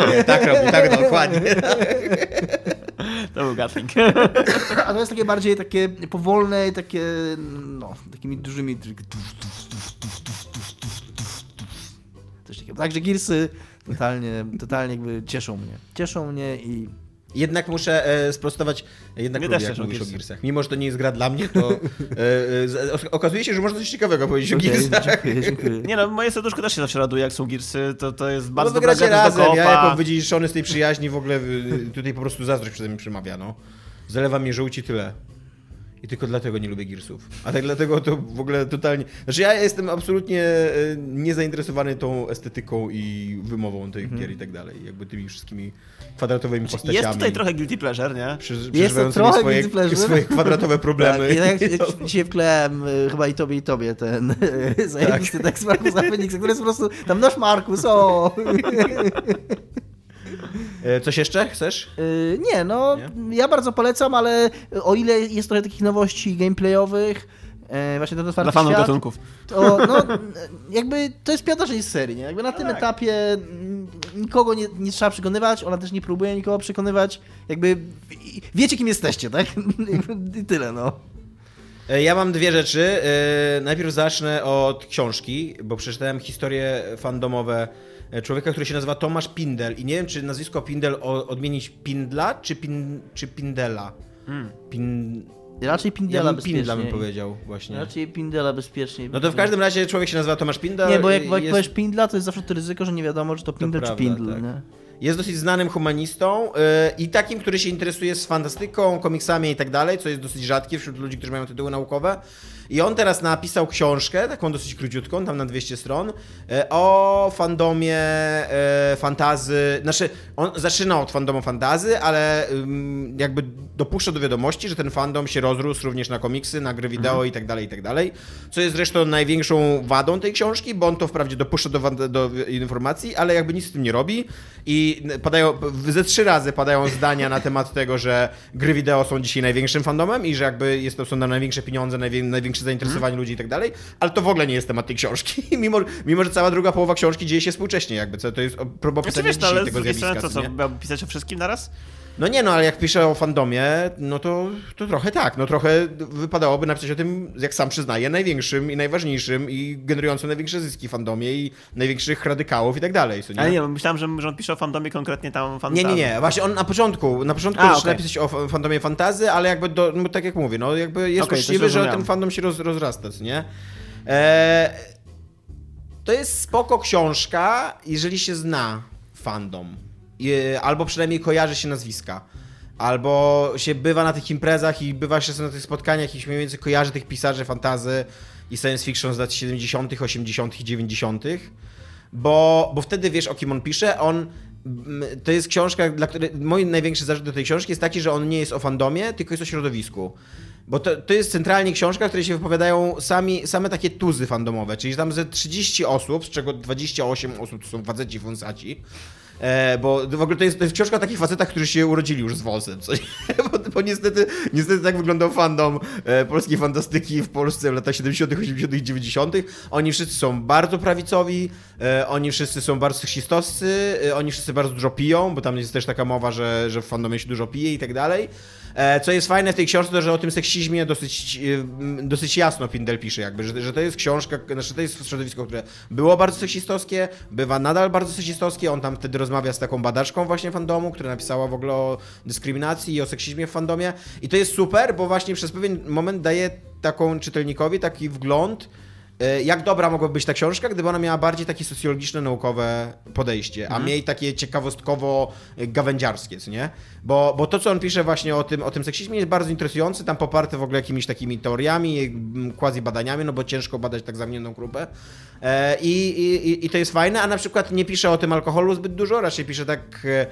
Nie, tak robi, tak dokładnie. To był Gatling. A to jest takie bardziej takie powolne, takie no, takimi dużymi coś takiego. Także Gearsy totalnie, totalnie jakby cieszą mnie. Cieszą mnie i jednak muszę e, sprostować, jednak Mnie lubię, też jak mówisz o. Gearsach. Mimo, że to nie jest gra dla mnie, to e, e, z- okazuje się, że można coś ciekawego powiedzieć o Okej, Gearsach. dziękuję, dziękuję. Nie no, moje serduszko też się zawsze raduje, jak są Gearsy, to, to jest bardzo No dobra gra, razem, ja jako wydziedziczony z tej przyjaźni w ogóle y, tutaj po prostu zazdrość przeze mnie przemawia, no. Zalewa mnie żółci tyle. I tylko dlatego nie lubię Gearsów. A tak dlatego to w ogóle totalnie... Znaczy ja jestem absolutnie y, niezainteresowany tą estetyką i wymową tych Mhm. gier i tak dalej. Jakby tymi wszystkimi kwadratowymi postaciami. Jest tutaj trochę guilty pleasure, nie? Prze- to przeżywającymi trochę swoje, guilty pleasure. swoje kwadratowe problemy. Tak, ja jak, jak dzisiaj wklejałem y, chyba i tobie, i tobie ten zajebisty tekst Markusa Feniksa, który jest po prostu, tam nasz Markus, o! E, Coś jeszcze chcesz? Y, Nie, no, ja bardzo polecam, ale o ile jest trochę takich nowości gameplayowych, e, właśnie ten otwarty Dla fanów świat, gatunków. to no, jakby to jest piąta część serii, nie? Jakby na tym etapie mm, nikogo nie, nie trzeba przekonywać, ona też nie próbuje nikogo przekonywać, jakby wiecie kim jesteście, tak? I tyle, no. E, Ja mam dwie rzeczy. E, Najpierw zacznę od książki, bo przeczytałem historie fandomowe e, człowieka, który się nazywa Tomasz Pindel. I nie wiem, czy nazwisko Pindel odmienić Pindla, czy, pin, czy Pindela. Pin... Raczej Ja Pindela bym Pindla bym bezpiecznie. powiedział właśnie. Raczej Pindela bezpiecznie. No to w każdym razie człowiek się nazywa Tomasz Pindel. Nie, bo jak, jest... powiesz Pindla, to jest zawsze to ryzyko, że nie wiadomo, czy to Pindel czy prawda, Pindl, tak. nie? Jest dosyć znanym humanistą yy, i takim, który się interesuje z fantastyką, komiksami i tak dalej, co jest dosyć rzadkie wśród ludzi, którzy mają tytuły naukowe. I on teraz napisał książkę, taką dosyć króciutką, tam na 200 stron, yy, o fandomie yy, fantazy. Znaczy, on zaczyna od fandomu fantazy, ale jakby dopuszcza do wiadomości, że ten fandom się rozrósł również na komiksy, na gry wideo i tak dalej, i tak dalej. Co jest zresztą największą wadą tej książki, bo on to wprawdzie dopuszcza do, do informacji, ale jakby nic z tym nie robi. I padają, ze trzy razy padają zdania na temat tego, że gry wideo są dzisiaj największym fandomem i że jakby jest to, są na największe pieniądze, najwię, największe zainteresowanie ludzi i tak dalej, ale to w ogóle nie jest temat tej książki, mimo, mimo że cała druga połowa książki dzieje się współcześnie jakby, co to jest próba Znaczy, pisania wiesz, no, dzisiaj ale tego zjawiska, co co, nie? miałby pisać o wszystkim naraz? No nie no, ale jak piszę o fandomie, no to, to trochę tak, no trochę wypadałoby napisać o tym, jak sam przyznaję, największym i najważniejszym i generującym największe zyski fandomie i największych radykałów i tak dalej, co nie? Ale nie, bo myślałem, że, że on pisze o fandomie konkretnie tam Nie, fantazy. nie, nie. Właśnie on na początku, na początku A, zaczyna okej. pisać o fa- fandomie fantazy, ale jakby, do, no, tak jak mówię, no jakby jest to możliwe, że ten fandom się roz, rozrasta, co nie? E, To jest spoko książka, jeżeli się zna fandom. Albo przynajmniej kojarzy się nazwiska. Albo się bywa na tych imprezach i bywa się na tych spotkaniach i się mniej więcej kojarzy tych pisarzy fantazy i science fiction z lat 70., 80. i 90. Bo, bo wtedy wiesz, o kim on pisze. On to jest książka, dla której mój największy zarzut do tej książki jest taki, że on nie jest o fandomie, tylko jest o środowisku. Bo to, to jest centralnie książka, w której się wypowiadają sami, same takie tuzy fandomowe, czyli tam ze 30 osób, z czego 28 osób to są faceci wąsaci. E, bo w ogóle to jest, to jest książka o takich facetach, którzy się urodzili już z wąsem. Co, bo, bo niestety, niestety tak wyglądał fandom e, polskiej fantastyki w Polsce w latach 70., 80., i 90. Oni wszyscy są bardzo prawicowi, e, oni wszyscy są bardzo seksistowscy, e, oni wszyscy bardzo dużo piją, bo tam jest też taka mowa, że, że w fandomie się dużo pije i tak dalej. E, Co jest fajne w tej książce, to że o tym seksizmie dosyć, e, dosyć jasno Pindel pisze, jakby, że, że to jest książka, znaczy to jest środowisko, które było bardzo seksistowskie, bywa nadal bardzo seksistowskie. On tam wtedy rozmawia z taką badaczką właśnie fandomu, która napisała w ogóle o dyskryminacji i o seksizmie w fandomie. I to jest super, bo właśnie przez pewien moment daje taką czytelnikowi taki wgląd, jak dobra mogłaby być ta książka, gdyby ona miała bardziej takie socjologiczne, naukowe podejście, a mniej takie ciekawostkowo-gawędziarskie, co nie? Bo, bo to, co on pisze właśnie o tym, o tym seksizmie jest bardzo interesujące, tam poparte w ogóle jakimiś takimi teoriami, mm, quasi badaniami, no bo ciężko badać tak zamkniętą grupę. E, i, i, I to jest fajne, a na przykład nie pisze o tym alkoholu zbyt dużo, raczej pisze tak e,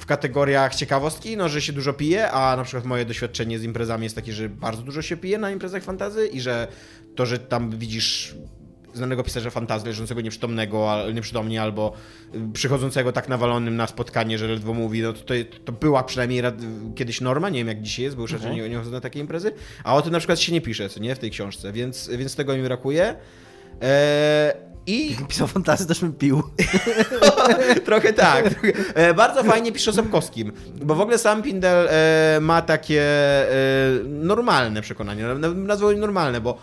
w kategoriach ciekawostki, no, że się dużo pije, a na przykład moje doświadczenie z imprezami jest takie, że bardzo dużo się pije na imprezach fantazy i że to, że tam widzisz znanego pisarza fantazy leżącego nieprzytomnego, nieprzytomnie, albo y, przychodzącego tak nawalonym na spotkanie, że ledwo mówi, no to, to, to była przynajmniej rad, kiedyś norma, nie wiem jak dzisiaj jest, bo już raczej nie, nie chodzę na takie imprezy, a o tym na przykład się nie pisze, co nie, w tej książce, więc, więc tego mi brakuje. Eee, I Pisał fantazy, też bym pił. trochę tak. E, bardzo fajnie pisze o Sapkowskim, bo w ogóle sam Pindel e, ma takie e, normalne przekonanie, na- nazwę normalne, bo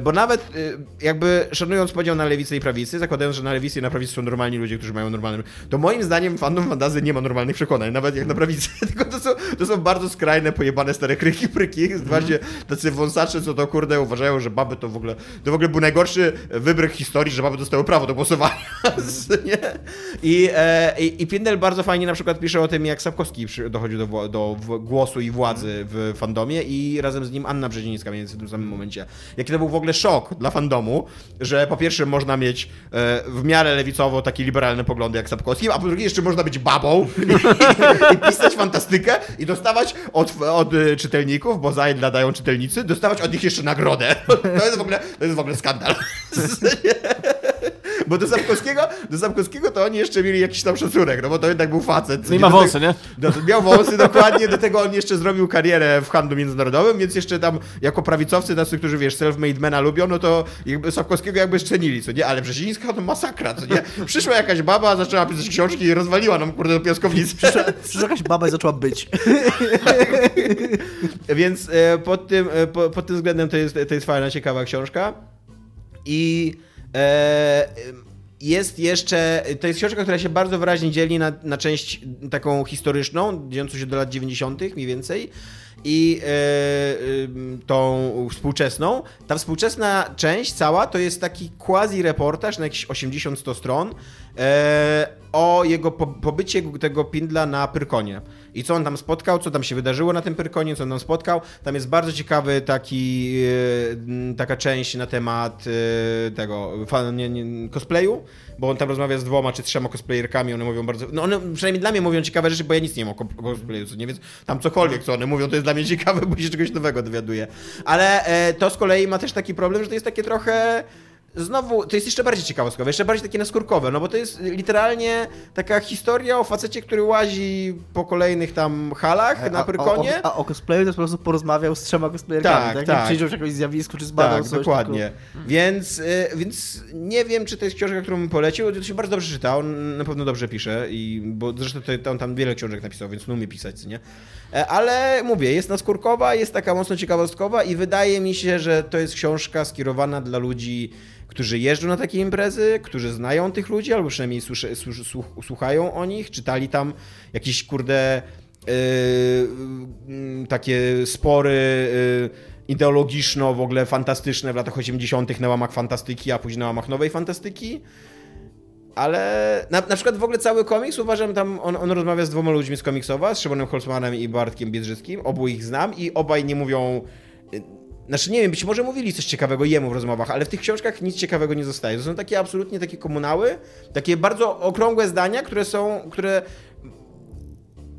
bo nawet e, jakby szanując podział na lewicę i prawicę, zakładając, że na lewicy i na prawicy są normalni ludzie, którzy mają normalne, to moim zdaniem fandom fantazy nie ma normalnych przekonań, nawet jak na prawicy, tylko to są, to są bardzo skrajne, pojebane stare kryki, pryki, właśnie tacy wąsacze, co to kurde uważają, że baby to w ogóle, to w ogóle był najgorszy wybryk historii, że baby dostały prawo do głosowania, nie? I, e, i, I Pindel bardzo fajnie na przykład pisze o tym, jak Sapkowski dochodził do, do głosu i władzy w fandomie i razem z nim Anna Brzezińska mniej w tym samym momencie. Jaki to był w ogóle szok dla fandomu, że po pierwsze można mieć e, w miarę lewicowo takie liberalne poglądy jak Sapkowski, a po drugie jeszcze można być babą i, i pisać fantastykę i dostawać od, od e, czytelników, bo za ile dają czytelnicy, dostawać od nich jeszcze nagrodę. To jest w ogóle, to jest w ogóle skandal. Bo do Sapkowskiego, do Sapkowskiego to oni jeszcze mieli jakiś tam szacunek, no bo to jednak był facet. No i ma wąsy, nie? do, miał wąsy dokładnie, do tego on jeszcze zrobił karierę w handlu międzynarodowym, więc jeszcze tam jako prawicowcy, tacy, którzy wiesz, self-made mena lubią, no to jakby Sapkowskiego jakby szczenili, co nie? Ale Brzezińska to masakra, co nie? Przyszła jakaś baba, zaczęła pisać książki i rozwaliła nam kurde do piaskownicy. Przyszła jakaś baba i zaczęła być. Więc e, pod, tym, e, po, pod tym względem to jest, to jest fajna, ciekawa książka. I jest jeszcze, to jest książka, która się bardzo wyraźnie dzieli na, na część taką historyczną, dziejącą się do lat 90. mniej więcej i e, ym, tą współczesną. Ta współczesna część cała to jest taki quasi-reportaż na jakieś 80-100 stron e, o jego po, pobycie tego Pindla na Pyrkonie. I co on tam spotkał, co tam się wydarzyło na tym Pyrkonie, co on tam spotkał. Tam jest bardzo ciekawy taki, e, taka część na temat e, tego fan, nie, nie, cosplayu, bo on tam rozmawia z dwoma czy trzema cosplayerkami, one mówią bardzo, no one przynajmniej dla mnie mówią ciekawe rzeczy, bo ja nic nie wiem o cosplayu, co nie, więc tam cokolwiek, co one mówią, to jest dla mnie ciekawe, bo się czegoś nowego dowiaduję. Ale e, to z kolei ma też taki problem, że to jest takie trochę Znowu, to jest jeszcze bardziej ciekawostkowe, jeszcze bardziej takie naskórkowe, no bo to jest literalnie taka historia o facecie, który łazi po kolejnych tam halach na Pyrkonie. A, a, a o cosplayu to po prostu porozmawiał z trzema cosplayerkami, Tak, tak? tak. Przyjrzał się jakiemuś zjawisku, czy zbadał Tak, coś. dokładnie. Więc, y, więc nie wiem, czy to jest książka, którą bym polecił. To się bardzo dobrze czyta, on na pewno dobrze pisze, i, bo zresztą to, on tam wiele książek napisał, więc umie pisać, co nie? E, Ale mówię, jest naskórkowa, jest taka mocno ciekawostkowa i wydaje mi się, że to jest książka skierowana dla ludzi, którzy jeżdżą na takie imprezy, którzy znają tych ludzi, albo przynajmniej słuchają o nich, czytali tam jakieś kurde yy, yy, takie spory ideologiczno w ogóle fantastyczne w latach 80. na łamach fantastyki, a później na łamach nowej fantastyki. Ale na, na przykład w ogóle cały komiks uważam tam, on, on rozmawia z dwoma ludźmi z komiksowa, z Szymonem Holzmanem i Bartkiem Biedrzyckim, obu ich znam i obaj nie mówią, znaczy nie wiem, być może mówili coś ciekawego jemu w rozmowach, ale w tych książkach nic ciekawego nie zostaje. To są takie absolutnie takie komunały, takie bardzo okrągłe zdania, które są, które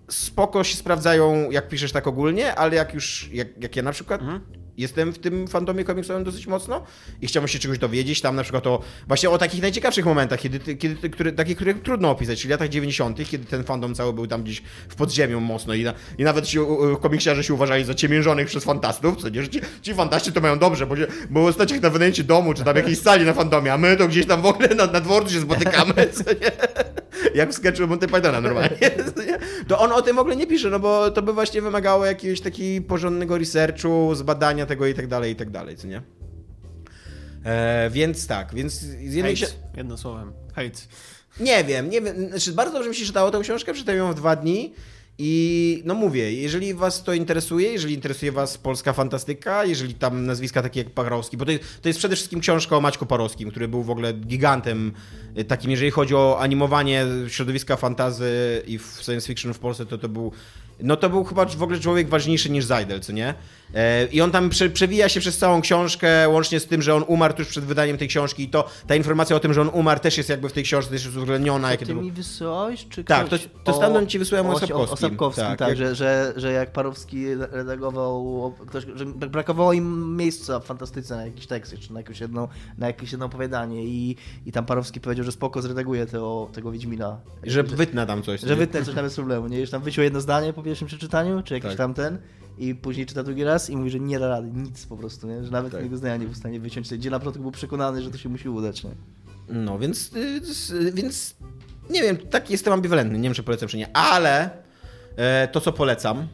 spoko się sprawdzają, jak piszesz tak ogólnie, ale jak już, jak, jak ja na przykład jestem w tym fandomie komiksowym dosyć mocno i chciałbym się czegoś dowiedzieć, tam na przykład o, właśnie o takich najciekawszych momentach, kiedy, kiedy które, takich, które trudno opisać, czyli latach 90., kiedy ten fandom cały był tam gdzieś w podziemiu mocno i, na, i nawet komiksiarze się uważali za ciemiężonych przez fantastów, co nie, że ci, ci fantaści to mają dobrze, bo, się, bo stać ich na wynajęcie domu, czy tam jakiejś sali na fandomie, a my to gdzieś tam w ogóle na, na dworcu się spotykamy, co nie? Jak w sketchu Monty Pythona normalnie. To on o tym w ogóle nie pisze, no bo to by właśnie wymagało jakiegoś takiego porządnego researchu, zbadania tego i tak dalej, i tak dalej, co nie? E, więc tak, więc z jednej się... Jednym słowem. Hejt. Nie wiem, nie wiem, znaczy bardzo dobrze mi się czytało tę książkę, przeczytałem ją w dwa dni i no mówię, jeżeli was to interesuje, jeżeli interesuje was polska fantastyka, jeżeli tam nazwiska takie jak Parowski, bo to jest, to jest przede wszystkim książka o Maćku Parowskim, który był w ogóle gigantem y, takim, jeżeli chodzi o animowanie środowiska fantazy i science fiction w Polsce, to to był no to był chyba w ogóle człowiek ważniejszy niż Zajdel, co nie? E, I on tam prze, przewija się przez całą książkę, łącznie z tym, że on umarł tuż przed wydaniem tej książki i to ta informacja o tym, że on umarł też jest jakby w tej książce też jest uwzględniona. Ty to było- mi wysyłałeś, czy Tak, to- to stamtąd ci wysłałem o o, o, Sapkowskim. o Sapkowskim, Tak, tak, jak- że, że, że jak Parowski redagował, o- ktoś, że brakowało im miejsca w fantastyce na jakiś tekst, czy na jakieś jedno, na jakieś jedno opowiadanie i, i tam Parowski powiedział, że spoko zredaguje tego, tego Wiedźmina. Że wytnę tam coś. Że nie? wytnę coś tam bez problemu, nie? Już tam wyciął jedno zdanie po pierwszym przeczytaniu, czy jakiś Tak. tam ten i później czyta drugi raz i mówi, że nie da rady, nic po prostu, nie? Że nawet Tak. tego zdania nie był w stanie wyciąć, gdzie na początku był przekonany, że to się musi udać, nie? No, więc, y, więc nie wiem, tak jestem ambiwalentny, nie wiem czy polecam czy nie, ale e, to co polecam,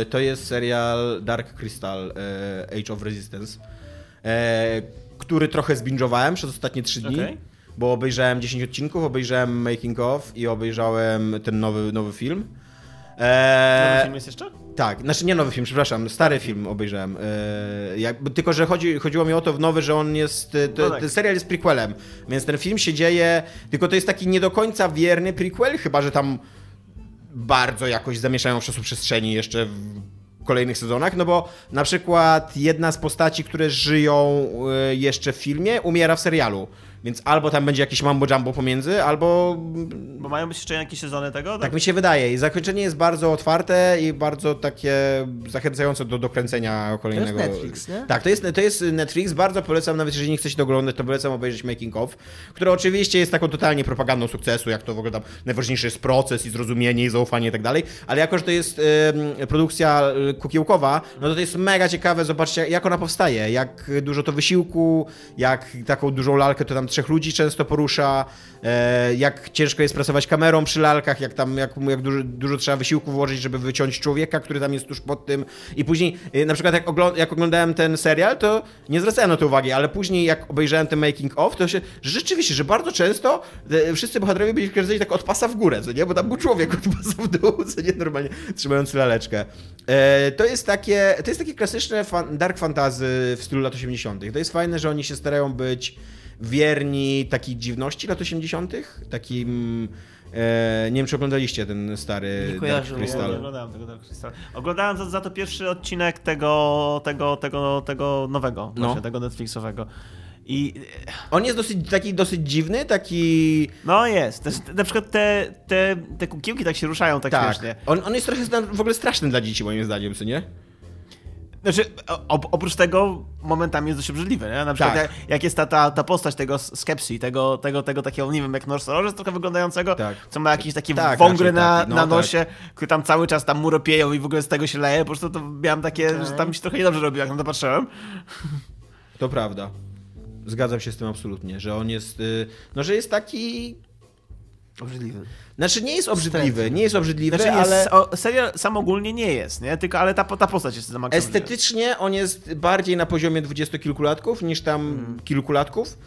e, to jest serial Dark Crystal e, Age of Resistance, który trochę zbingowałem przez ostatnie trzy dni. Okej. Bo obejrzałem 10 odcinków, obejrzałem Making of i obejrzałem ten nowy, nowy film. E, Nowy film jest jeszcze? Tak, znaczy nie nowy film, przepraszam, stary film obejrzałem. Jakby, tylko, że chodzi, chodziło mi o to w nowy, że on jest. e, To, No tak. Ten serial jest prequelem, więc ten film się dzieje. Tylko to jest taki nie do końca wierny prequel, chyba że tam bardzo jakoś zamieszają w przestrzeni jeszcze w kolejnych sezonach, no bo na przykład jedna z postaci, które żyją e, jeszcze w filmie, umiera w serialu. Więc albo tam będzie jakieś mambo jumbo pomiędzy, albo Bo mają być jeszcze jakieś sezony tego? tak mi się wydaje. I zakończenie jest bardzo otwarte i bardzo takie zachęcające do dokręcenia kolejnego. Netflix, nie? Tak, to jest, to jest Netflix. Bardzo polecam, nawet jeżeli nie chcecie to oglądać, to polecam obejrzeć Making of, które oczywiście jest taką totalnie propagandą sukcesu, jak to w ogóle tam najważniejszy jest proces i zrozumienie i zaufanie i tak dalej. Ale jako, że to jest em, produkcja y, kukiełkowa, no to to jest mega ciekawe. Zobaczcie, jak ona powstaje, jak dużo to wysiłku, jak taką dużą lalkę to tam trzech ludzi często porusza, e, jak ciężko jest pracować kamerą przy lalkach, jak tam, jak, jak dużo, dużo trzeba wysiłku włożyć, żeby wyciąć człowieka, który tam jest tuż pod tym. I później, e, na przykład jak, jak oglądałem ten serial, to nie zwracałem na to uwagi, ale później jak obejrzałem ten making of, to się rzeczywiście, że bardzo często e, wszyscy bohaterowie byli kręceni tak od pasa w górę, co nie? Bo tam był człowiek od pasa w dół, co nie? Normalnie trzymający laleczkę. To jest takie, to jest takie klasyczne fan, dark fantasy w stylu lat 80. To jest fajne, że oni się starają być wierni takiej dziwności lat 80., takim. E, nie wiem, czy oglądaliście ten stary Nie Dark Crystal. nie oglądałem tego Dark Crystal. Oglądałem za, za to pierwszy odcinek tego, tego, tego, tego nowego, No. właśnie, tego Netflixowego. I On jest dosyć, taki dosyć dziwny, taki. no jest. Też, na przykład te, te, te kukiełki tak się ruszają tak, Tak. śmiesznie. On, on jest trochę w ogóle straszny dla dzieci, moim zdaniem, co nie? Znaczy, oprócz tego momentami jest dość obrzydliwy, nie? Na przykład Tak. jak, jak jest ta, ta, ta postać tego Skepsi, tego, tego, tego takiego, nie wiem, jak Norse trochę wyglądającego, Tak. co ma jakieś takie Tak, wągry na, taki, no na tak. nosie, które tam cały czas tam muropieją i w ogóle z tego się leje, po prostu to miałem takie, Okej. że tam mi się trochę niedobrze robiło, jak na to patrzyłem. To prawda. Zgadzam się z tym absolutnie, że on jest. y, No, że jest taki. Obrzydliwy. Znaczy, nie jest obrzydliwy, nie jest obrzydliwy, Znaczy, ale. jest, o, serial sam ogólnie nie jest, nie? Tylko, ale ta, ta postać jest za Estetycznie on jest bardziej na poziomie dwudziestokilkulatków niż tam Mhm. kilkulatków.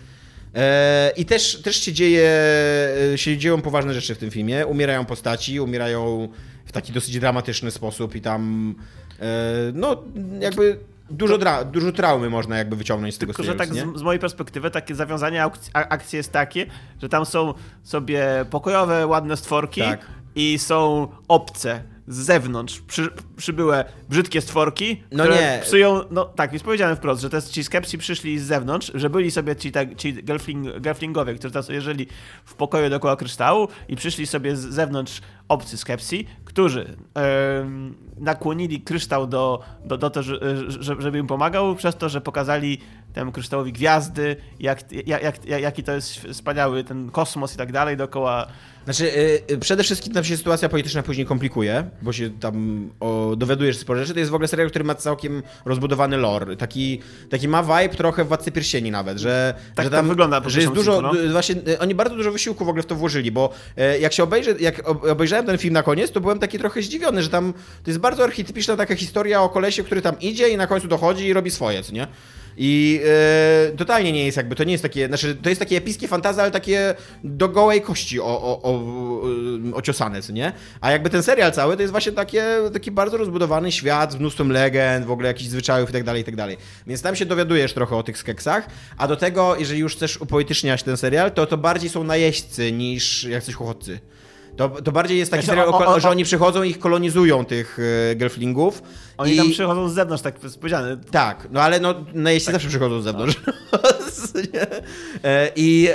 E, I też, też się dzieje, e, się dzieją poważne rzeczy w tym filmie. Umierają postaci, umierają w taki dosyć dramatyczny sposób i tam e, no jakby dużo, dra- dużo traumy można jakby wyciągnąć z tego Tylko, że tak z, z mojej perspektywy takie zawiązanie aukcji, a- akcji jest takie, że tam są sobie pokojowe, ładne stworki Tak. i są obce z zewnątrz przy, przybyłe brzydkie stworki, No które nie. psują, no tak, jest powiedziane wprost, że te, ci skepsi przyszli z zewnątrz, że byli sobie ci, tak, ci gelfling, gelflingowie, którzy tam żyli w pokoju dookoła kryształu i przyszli sobie z zewnątrz obcy skepsi, którzy nakłonili kryształ do, do, do to, że, że, żeby im pomagał, przez to, że pokazali temu kryształowi gwiazdy, jak, jak, jak, jaki to jest wspaniały ten kosmos i tak dalej dookoła. Znaczy, y, y, przede wszystkim tam się sytuacja polityczna później komplikuje, bo się tam o, dowiadujesz sporo rzeczy. To jest w ogóle serial, który ma całkiem rozbudowany lore. Taki, taki ma vibe trochę Władcy Pierścieni nawet, że, Tak że to wygląda po że jest dużo, y, właśnie, y, oni bardzo dużo wysiłku w ogóle w to włożyli, bo y, jak się obejrzy, jak ob- obejrzałem ten film na koniec, to byłem taki trochę zdziwiony, że tam to jest bardzo archetypiczna taka historia o kolesie, który tam idzie i na końcu dochodzi i robi swoje, co nie? I e, totalnie nie jest jakby, to nie jest takie, znaczy to jest takie epickie fantazy, ale takie do gołej kości o, o, o, o, ociosane, nie? A jakby ten serial cały to jest właśnie takie, taki bardzo rozbudowany świat z mnóstwem legend, w ogóle jakichś zwyczajów i tak dalej, i tak. Więc tam się dowiadujesz trochę o tych skeksach, a do tego, jeżeli już chcesz upolityczniać ten serial, to to bardziej są najeźdźcy niż jacyś chłopcy. To, to bardziej jest taki Znaczy, serial, o- o- o- że oni przychodzą i ich kolonizują, tych e, gelflingów. Oni i... tam przychodzą z zewnątrz, tak jest powiedziane. Tak, no ale no, najeźdźcy zawsze przychodzą z zewnątrz. Nie? E, I,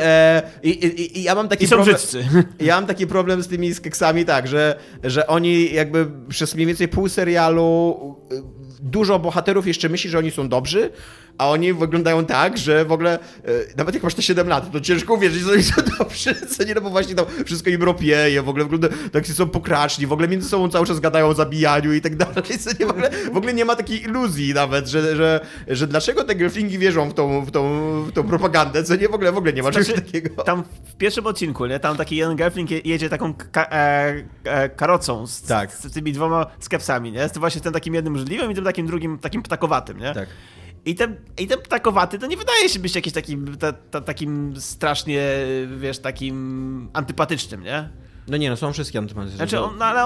i, i, I ja mam taki I są problem... brzydcy. Ja mam taki problem z tymi skeksami, tak, że, że oni jakby przez mniej więcej pół serialu y, dużo bohaterów jeszcze myśli, że oni są dobrzy, a oni wyglądają tak, że w ogóle y, nawet jak masz te 7 lat, to ciężko uwierzyć, że oni są dobrzy, co nie, no bo właśnie tam wszystko im ropieje, w ogóle wygląda, tak są pokraczni, w ogóle między sobą cały czas gadają o zabijaniu i tak dalej, co nie, w, ogóle, w ogóle nie ma takiej iluzji nawet, że, że, że dlaczego te gelflingi wierzą w tą, w tą, w tą propagandę, co nie, w ogóle, w ogóle nie ma czegoś Znaczy, takiego. Tam w pierwszym odcinku, nie? Tam taki jeden je- jedzie taką ka e, e, karocą z, Tak. z, tymi dwoma skepsami, nie? Z właśnie tym takim jednym żydliwym i tym takim drugim, takim ptakowatym, nie? Tak. I ten, I ten ptakowaty to nie wydaje się być jakiś takim, ta, ta, takim strasznie, wiesz, takim antypatycznym, nie? No nie, no są wszystkie antymatyczne. Znaczy, on, no, ale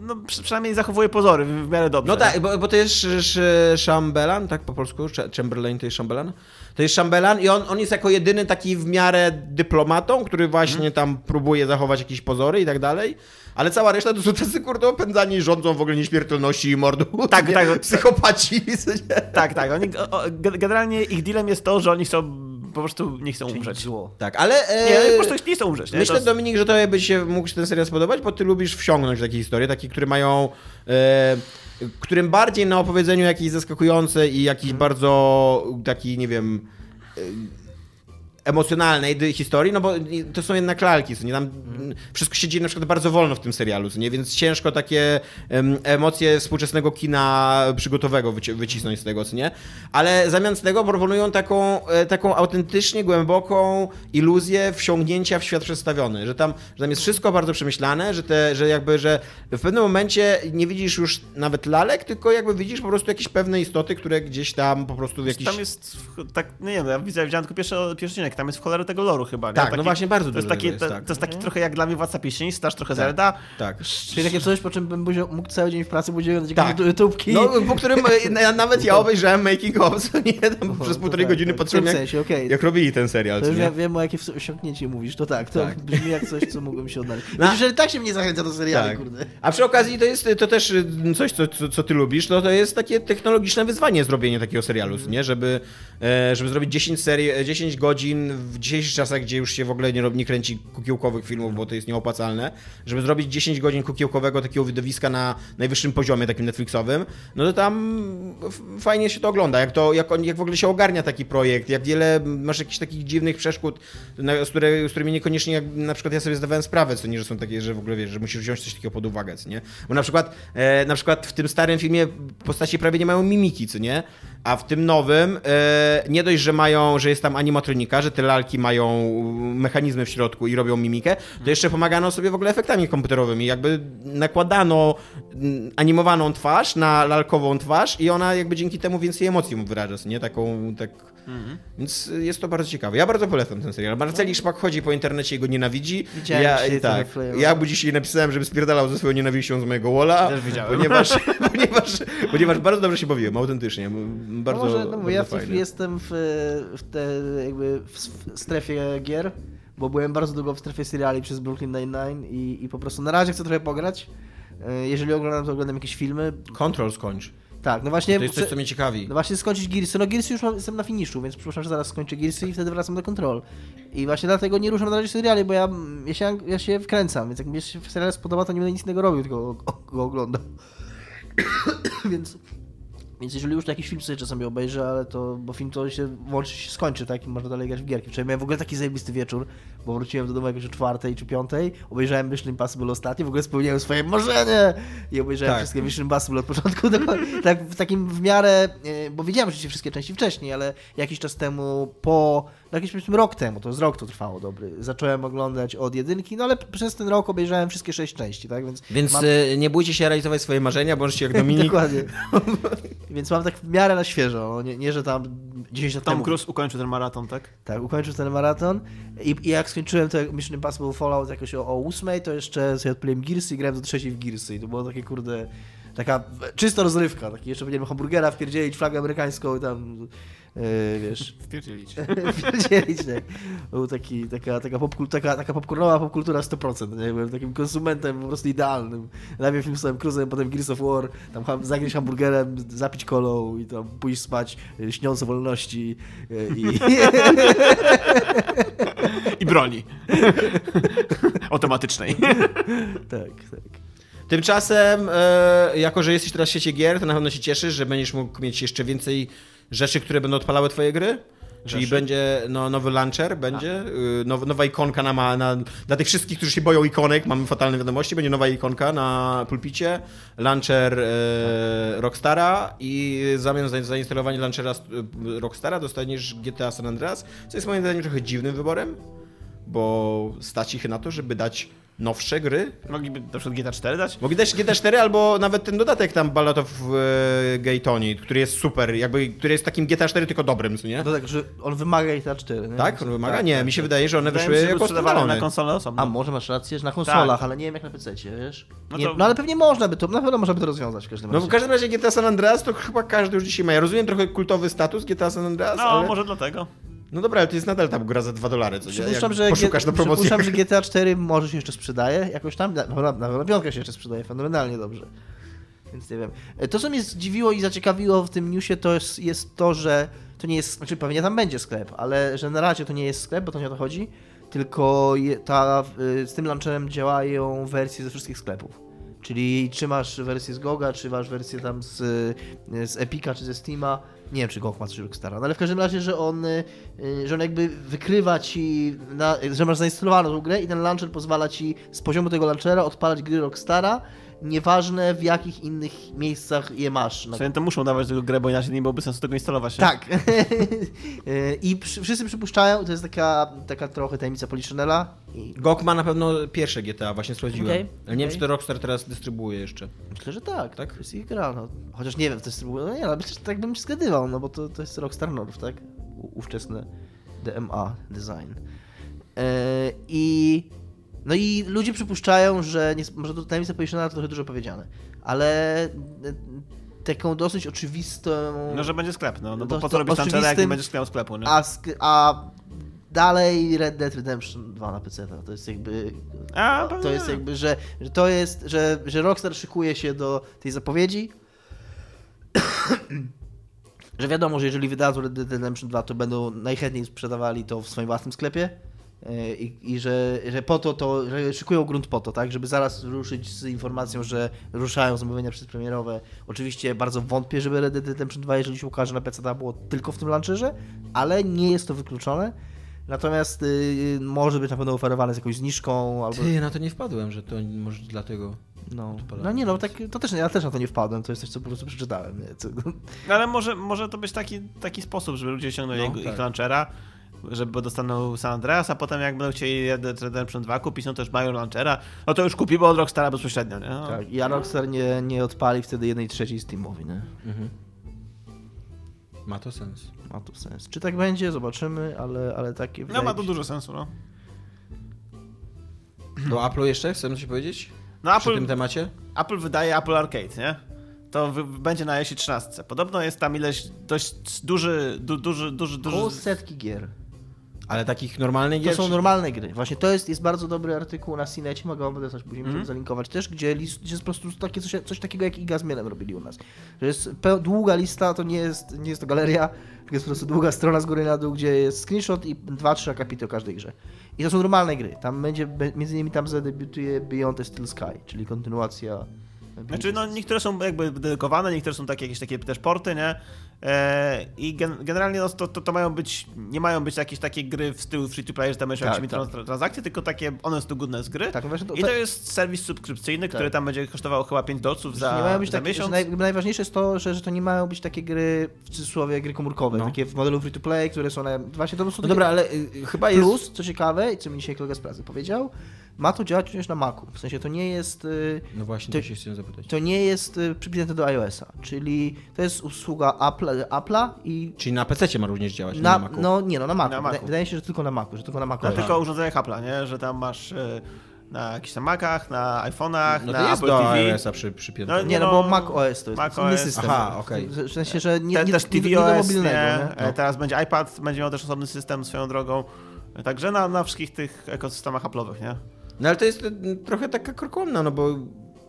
no, przy- przynajmniej zachowuje pozory w, miarę dobrze. No tak, bo, bo to jest Sz- Sz- Chamberlain, tak po polsku? Ch- Chamberlain to jest Chamberlain? To jest Chamberlain i on, on jest jako jedyny taki w miarę dyplomatą, który właśnie Mhm. tam próbuje zachować jakieś pozory i tak dalej. Ale cała reszta to są tacy kurde opędzani i rządzą w ogóle nieśmiertelności i mordu. Tak, nie? tak. Psychopaci. Tak, tak. Oni, generalnie ich dealem jest to, że oni chcą, po prostu nie chcą umrzeć. Zło. Tak, ale... e, Nie, po prostu nie chcą umrzeć. Nie? Myślę, To Dominik, że to by się mógł ten serial spodobać, bo ty lubisz wsiągnąć w takie historie, takie, które mają. E, którym bardziej na opowiedzeniu jakieś zaskakujące i jakiś Mhm. bardzo taki, nie wiem. Emocjonalnej historii, no bo to są jednak lalki, co nie? Tam Mhm. wszystko się dzieje na przykład bardzo wolno w tym serialu, co nie, więc ciężko takie em, emocje współczesnego kina przygotowego wyci- wycisnąć z tego, co nie, ale zamiast tego proponują taką, e, taką autentycznie głęboką iluzję wsiągnięcia w świat przedstawiony, że tam, że tam jest wszystko bardzo przemyślane, że, te, że jakby, że w pewnym momencie nie widzisz już nawet lalek, tylko jakby widzisz po prostu jakieś pewne istoty, które gdzieś tam po prostu w jakiś... Tam jest, tak, no nie wiem, ja widzę, widziałem tylko pierwszy, pierwszy odcinek, tam jest w cholerę tego loru chyba, nie? Tak, no właśnie, bardzo to jest dużo taki, jest, to, tak. to jest taki trochę jak dla mnie Władca Pieśni, staż trochę Zelda. Tak. Czyli takie coś, po czym bym buział- mógł cały dzień w pracy budzić Tak. tak. YouTubki. No, po którym e, na- nawet ja obejrzałem Making of, co nie, tam przez to półtorej tak, godziny tak, w patrzyłem, jak, sensie, okej. jak robili ten serial, To już ja wiem, o jakie osiągnięcie mówisz, to tak, to Tak. brzmi jak coś, co mogłem się odnaleźć. No. No. Jeżeli tak się mnie zachęca do seriali, Tak. kurde. A przy okazji to jest to też y, coś, co, co, co ty lubisz, no to jest takie technologiczne wyzwanie zrobienie takiego serialu, Mhm. nie? Żeby, e, żeby zrobić 10 serii, e, 10 godzin w dzisiejszych czasach, gdzie już się w ogóle nie, rob- nie kręci kukiełkowych filmów, bo to jest nieopłacalne, żeby zrobić 10 godzin kukiełkowego takiego widowiska na najwyższym poziomie, takim Netflixowym, no to tam fajnie się to ogląda, jak, to, jak, on, jak w ogóle się ogarnia taki projekt, jak wiele masz jakichś takich dziwnych przeszkód, na, z, które, z którymi niekoniecznie, jak, na przykład ja sobie zdawałem sprawę, co nie, że są takie, że w ogóle wiesz, że musisz wziąć coś takiego pod uwagę, co nie? Bo na przykład, e, na przykład w tym starym filmie postacie prawie nie mają mimiki, co nie? A w tym nowym e, nie dość, że mają, że jest tam animatronika, że te lalki mają mechanizmy w środku i robią mimikę, to jeszcze pomagano sobie w ogóle efektami komputerowymi. Jakby nakładano mm, animowaną twarz na lalkową twarz i ona jakby dzięki temu więcej emocji mu wyraża, nie? Taką, tak... Więc jest to bardzo ciekawe. Ja bardzo polecam ten serial. Marceli Szpak chodzi po internecie i go nienawidzi. Widziałem ja, dzisiaj tak, ja mu dzisiaj napisałem, żeby spierdalał ze swoją nienawiścią z mojego widziałem. ponieważ, ponieważ, ponieważ bardzo dobrze się bawiłem, autentycznie. Bardzo, no może, no bo ja w bardzo jestem w, w, te, jakby w strefie gier, bo byłem bardzo długo w strefie seriali przez Brooklyn Nine-Nine i, i po prostu na razie chcę trochę pograć. E, Jeżeli oglądam, to oglądam jakieś filmy. Control skończ. Tak, no właśnie... To jest coś, co mnie ciekawi. No właśnie skończyć Gearsy. No Gearsy już mam, jestem na finiszu, więc przypuszczam, że zaraz skończę Gearsy i wtedy wracam do Control. I właśnie dlatego nie ruszam na razie seriali, bo ja, ja, się, ja się wkręcam, więc jak mi się serial spodoba, to nie będę nic innego robił, tylko go, go oglądam. więc, więc jeżeli już to jakiś film sobie czasami obejrzę, ale to, bo film to się włączy, się skończy, tak, i można dalej grać w gierki. Wczoraj miałem w ogóle taki zajebisty wieczór, bo wróciłem do domu jakoś o czwartej czy piątej, obejrzałem Mission Impossible ostatni, w ogóle spełniałem swoje marzenie i obejrzałem Tak. wszystkie Mission Impossible od początku do końca, tak w takim w miarę, e, bo widziałem oczywiście wszystkie części wcześniej, ale jakiś czas temu, po, no jakiś powiedzmy rok temu, to z rok to trwało dobry, zacząłem oglądać od jedynki, no ale przez ten rok obejrzałem wszystkie sześć części, tak, więc Więc mam... e, nie bójcie się realizować swoje marzenia, bądźcie jak Dominik. Dokładnie. Więc mam tak w miarę na świeżo, no, nie, nie że tam 10 lat Tom temu. Cruise ukończył ten maraton, tak? Tak, ukończył ten maraton i, i jak skończyłem to Mission Impossible Fallout jakoś o, o 8, to jeszcze sobie odpaliłem Gearsy i grałem do trzeciej w Gearsy i to było takie kurde, taka czysta rozrywka, taki jeszcze powinienem hamburgera wpierdzielić, flagę amerykańską i tam, yy, wiesz, Wpierdzielić. wpierdzielić, nie? Był taki, taka, taka, popkul, taka, taka popcornowa popkultura 100%, nie? Byłem takim konsumentem po prostu idealnym. Najpierw film z Tomem Cruise'em, potem Gears of War, tam ham- zagryźć hamburgerem, zapić kolą i tam pójść spać, yy, śniąc o wolności yy, i... I broni. Automatycznej. tak, tak. Tymczasem, e, jako że jesteś teraz w świecie gier, to na pewno się cieszysz, że będziesz mógł mieć jeszcze więcej rzeczy, które będą odpalały twoje gry. Czyli Rzeczy? będzie no, nowy launcher, będzie y, now, nowa ikonka na, ma- na, dla tych wszystkich, którzy się boją ikonek, mamy fatalne wiadomości, będzie nowa ikonka na pulpicie, launcher e, Rockstara i w zamian za zainstalowanie launchera e, Rockstara dostaniesz GTA San Andreas, co jest moim zdaniem trochę dziwnym wyborem, bo stać ich na to, żeby dać nowsze gry, Mogliby na przykład GTA 4 dać? Mogli dać GTA 4 albo nawet ten dodatek tam Ballad of e, Gay Tony, który jest super, jakby, który jest takim GTA 4 tylko dobrym, co nie? No tak, że on wymaga na 4, nie? Tak? On wymaga? Tak, nie, tak, mi się tak. wydaje, że one Wydaje wyszły jako sprzedawane na konsolę osobno. A może masz rację, że na konsolach, Tak. ale nie wiem jak na PC, wiesz? No Nie, to- no ale pewnie można by to, na pewno można by to rozwiązać w każdym No razie. w każdym razie GTA San Andreas to chyba każdy już dzisiaj ma. Ja rozumiem trochę kultowy status GTA San Andreas, No, ale... może dlatego. No dobra, ale to jest nadal tam gra za 2 dolary, co? Przypuszczam, że, poszukasz na promocji. przypuszczam, że GTA 4 może się jeszcze sprzedaje, jakoś tam, na, na, na, na piątkę się jeszcze sprzedaje fenomenalnie dobrze. Więc nie wiem. E, To, co mnie zdziwiło i zaciekawiło w tym newsie, to jest, jest to, że to nie jest, znaczy pewnie tam będzie sklep, ale że na razie to nie jest sklep, bo to nie o to chodzi, tylko je, ta, y, z tym launcherem działają wersje ze wszystkich sklepów. Czyli czy masz wersję z Goga, czy masz wersję tam z, y, z Epica, czy ze Steama. Nie wiem, czy GOG ma coś Rockstara, no ale w każdym razie, że on, y, że on jakby wykrywa ci, na, że masz zainstalowaną tą grę i ten launcher pozwala ci z poziomu tego launchera odpalać gry Rockstara, nieważne w jakich innych miejscach je masz. Na Sobie to muszą dawać tego grę, bo inaczej nie byłoby sensu tego instalować. nie? tak. I przy, wszyscy przypuszczają, to jest taka, taka trochę tajemnica Poliszynela. I GOG ma na pewno pierwsze GTA, właśnie sprawdziłem. Okej, ale nie wiem, okej. czy to Rockstar teraz dystrybuuje jeszcze. myślę, że tak. Tak? To jest ich gra. No. Chociaż nie wiem, to jest. No nie, ale myślę, że tak bym się zgadywał, no bo to, to jest Rockstar North, tak? U, ówczesne DMA design. E, I. No i ludzie przypuszczają, że nie, może to tajemnica Poliszynela to trochę dużo powiedziane, ale e, taką dosyć oczywistą. No, że będzie sklep, no, no bo po co robić launchera, jak nie będziesz miał sklepu, nie? A, sk- a dalej Red Dead Redemption 2 na PC. To jest jakby. A, To jest jakby, że, że to jest, że, że Rockstar szykuje się do tej zapowiedzi. że wiadomo, że jeżeli wydadzą Red Dead Redemption 2, to będą najchętniej sprzedawali to w swoim własnym sklepie. Yy, I, i że, że po to, to, że szykują grunt po to, tak, żeby zaraz ruszyć z informacją, że ruszają zamówienia przedpremierowe. Oczywiście bardzo wątpię, żeby Red Dead Redemption 2, jeżeli się ukaże na PC, było tylko w tym launcherze, ale nie jest to wykluczone. Natomiast yy, może być na pewno oferowane z jakąś zniżką albo Ty, na to nie wpadłem, że to może dlatego. no, no nie no, tak, to też, ja też na to nie wpadłem, to jest coś, co po prostu przeczytałem. Nie? Co, No, Ale może, może to być taki, taki sposób, żeby ludzie ściągnęli No, no, tak. ich launchera, żeby dostaną San Andreas, a potem jak będą chcieli Red Redemption 2 kupić, no to już mają launchera, no to już kupimy od Rockstara bezpośrednio, nie? No. tak, i a Rockstar nie, nie odpali wtedy jednej trzeciej Steamowi, nie? Mhm. Ma to sens. Ma to sens. Czy tak będzie? Zobaczymy, ale, ale takie... No ma to dużo sensu, no. Do Apple'u jeszcze chcemy coś powiedzieć? No Przy Apple, tym temacie? Apple wydaje Apple Arcade, nie? To będzie na jeśli 13. Podobno jest tam ileś dość duży, du, duży, duży, duży... Koło setki gier. Ale takich normalnych To gier? są czy- normalne gry. Właśnie to jest, jest bardzo dobry artykuł na Cinecie, mogę wam coś później Mhm. zalinkować też, gdzie, list, gdzie jest po prostu takie coś, coś takiego jak Iga z Mielem robili u nas. Że jest długa lista, to nie jest, nie jest to galeria, tylko jest po prostu długa strona z góry na dół, gdzie jest screenshot i dwa, trzy akapity o każdej grze. I to są normalne gry. Tam będzie, między innymi tam zadebiutuje Beyond the Steel Sky, czyli kontynuacja. Znaczy, no niektóre są jakby dedykowane, niektóre są takie jakieś takie też porty, nie? E, I gen, generalnie no, to, to, to mają być, nie mają być jakieś takie gry w stylu free to play, że tam masz Tak, tak. trans- transakcje, tylko takie honest to goodness gry. Tak, no właśnie to- I to jest serwis subskrypcyjny, który tam będzie kosztował chyba 5 dolców za, nie mają być za takie, miesiąc. naj, najważniejsze jest to, że, że to nie mają być takie gry, w cudzysłowie, gry komórkowe, No. takie w modelu free to play, które są na, właśnie to są No takie- dobra, ale y, chyba jest... Plus, co ciekawe, i co mi dzisiaj kolega z pracy powiedział, ma to działać również na Macu. W sensie to nie jest. y, No właśnie, To- to się chciałem zapytać. To nie jest y, przypisane do iOS-a, czyli to jest usługa Apple, Apple'a i Czyli na PC ma również działać, nie na, na Macu. no nie no, na Macu. Na Macu. Wydaje, się, że tylko na Macu, że tylko na Macu. Na tylko urządzeniach Apple'a, nie? Że tam masz e, na jakichś tam Macach, na iPhone'ach, No na Apple do TV. iOS-a przy, przypięte. No Nie, no no, bo Mac OS to jest, Mac inny OS. system. Aha, okej. W sensie, że nie, Te, nie, też nie, nie do tvOS, mobilnego, nie? nie? E, Teraz będzie iPad, będzie miał też osobny system swoją drogą. Także na, na wszystkich tych ekosystemach Apple'owych, nie? No ale to jest y, trochę taka krokomna, no bo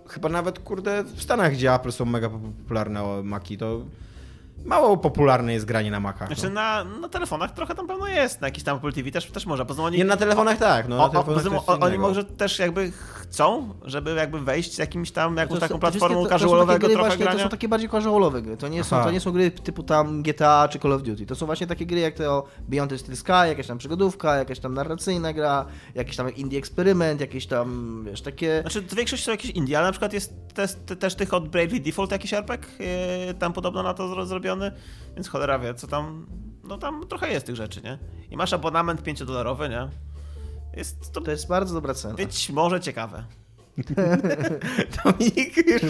chyba nawet, kurde, w Stanach, gdzie Apple są mega popularne o Maki, to mało popularne jest granie na Macach. Znaczy No. na, na telefonach trochę tam pewno jest, na jakiś tam Apple TV też, też można. Poza oni, Nie na telefonach tak, no o, na o, telefonach jest o- oni może też jakby chcą, żeby jakby wejść z jakimś tam, jakąś To- taką to platformą wszystkie- to- to są takie casualowego gry trochę właśnie, grania. To są takie bardziej casualowe gry. To nie, są, Aha. to nie są gry typu tam GTA czy Call of Duty. To są właśnie takie gry jak to Beyond the Steel Sky, jakaś tam przygodówka, jakaś tam narracyjna gra, jakiś tam indie eksperyment, jakieś tam, wiesz, takie... Znaczy, w większości są jakieś indie, ale na przykład jest też, te- też tych od Bravely Default jakiś RPG, yy, tam podobno na to zro- zrobiony, więc cholera wie, co tam, no tam trochę jest tych rzeczy, nie? I masz abonament 5-dolarowy, nie? Jest to To jest bardzo dobra cena. być może ciekawe. Dominik już...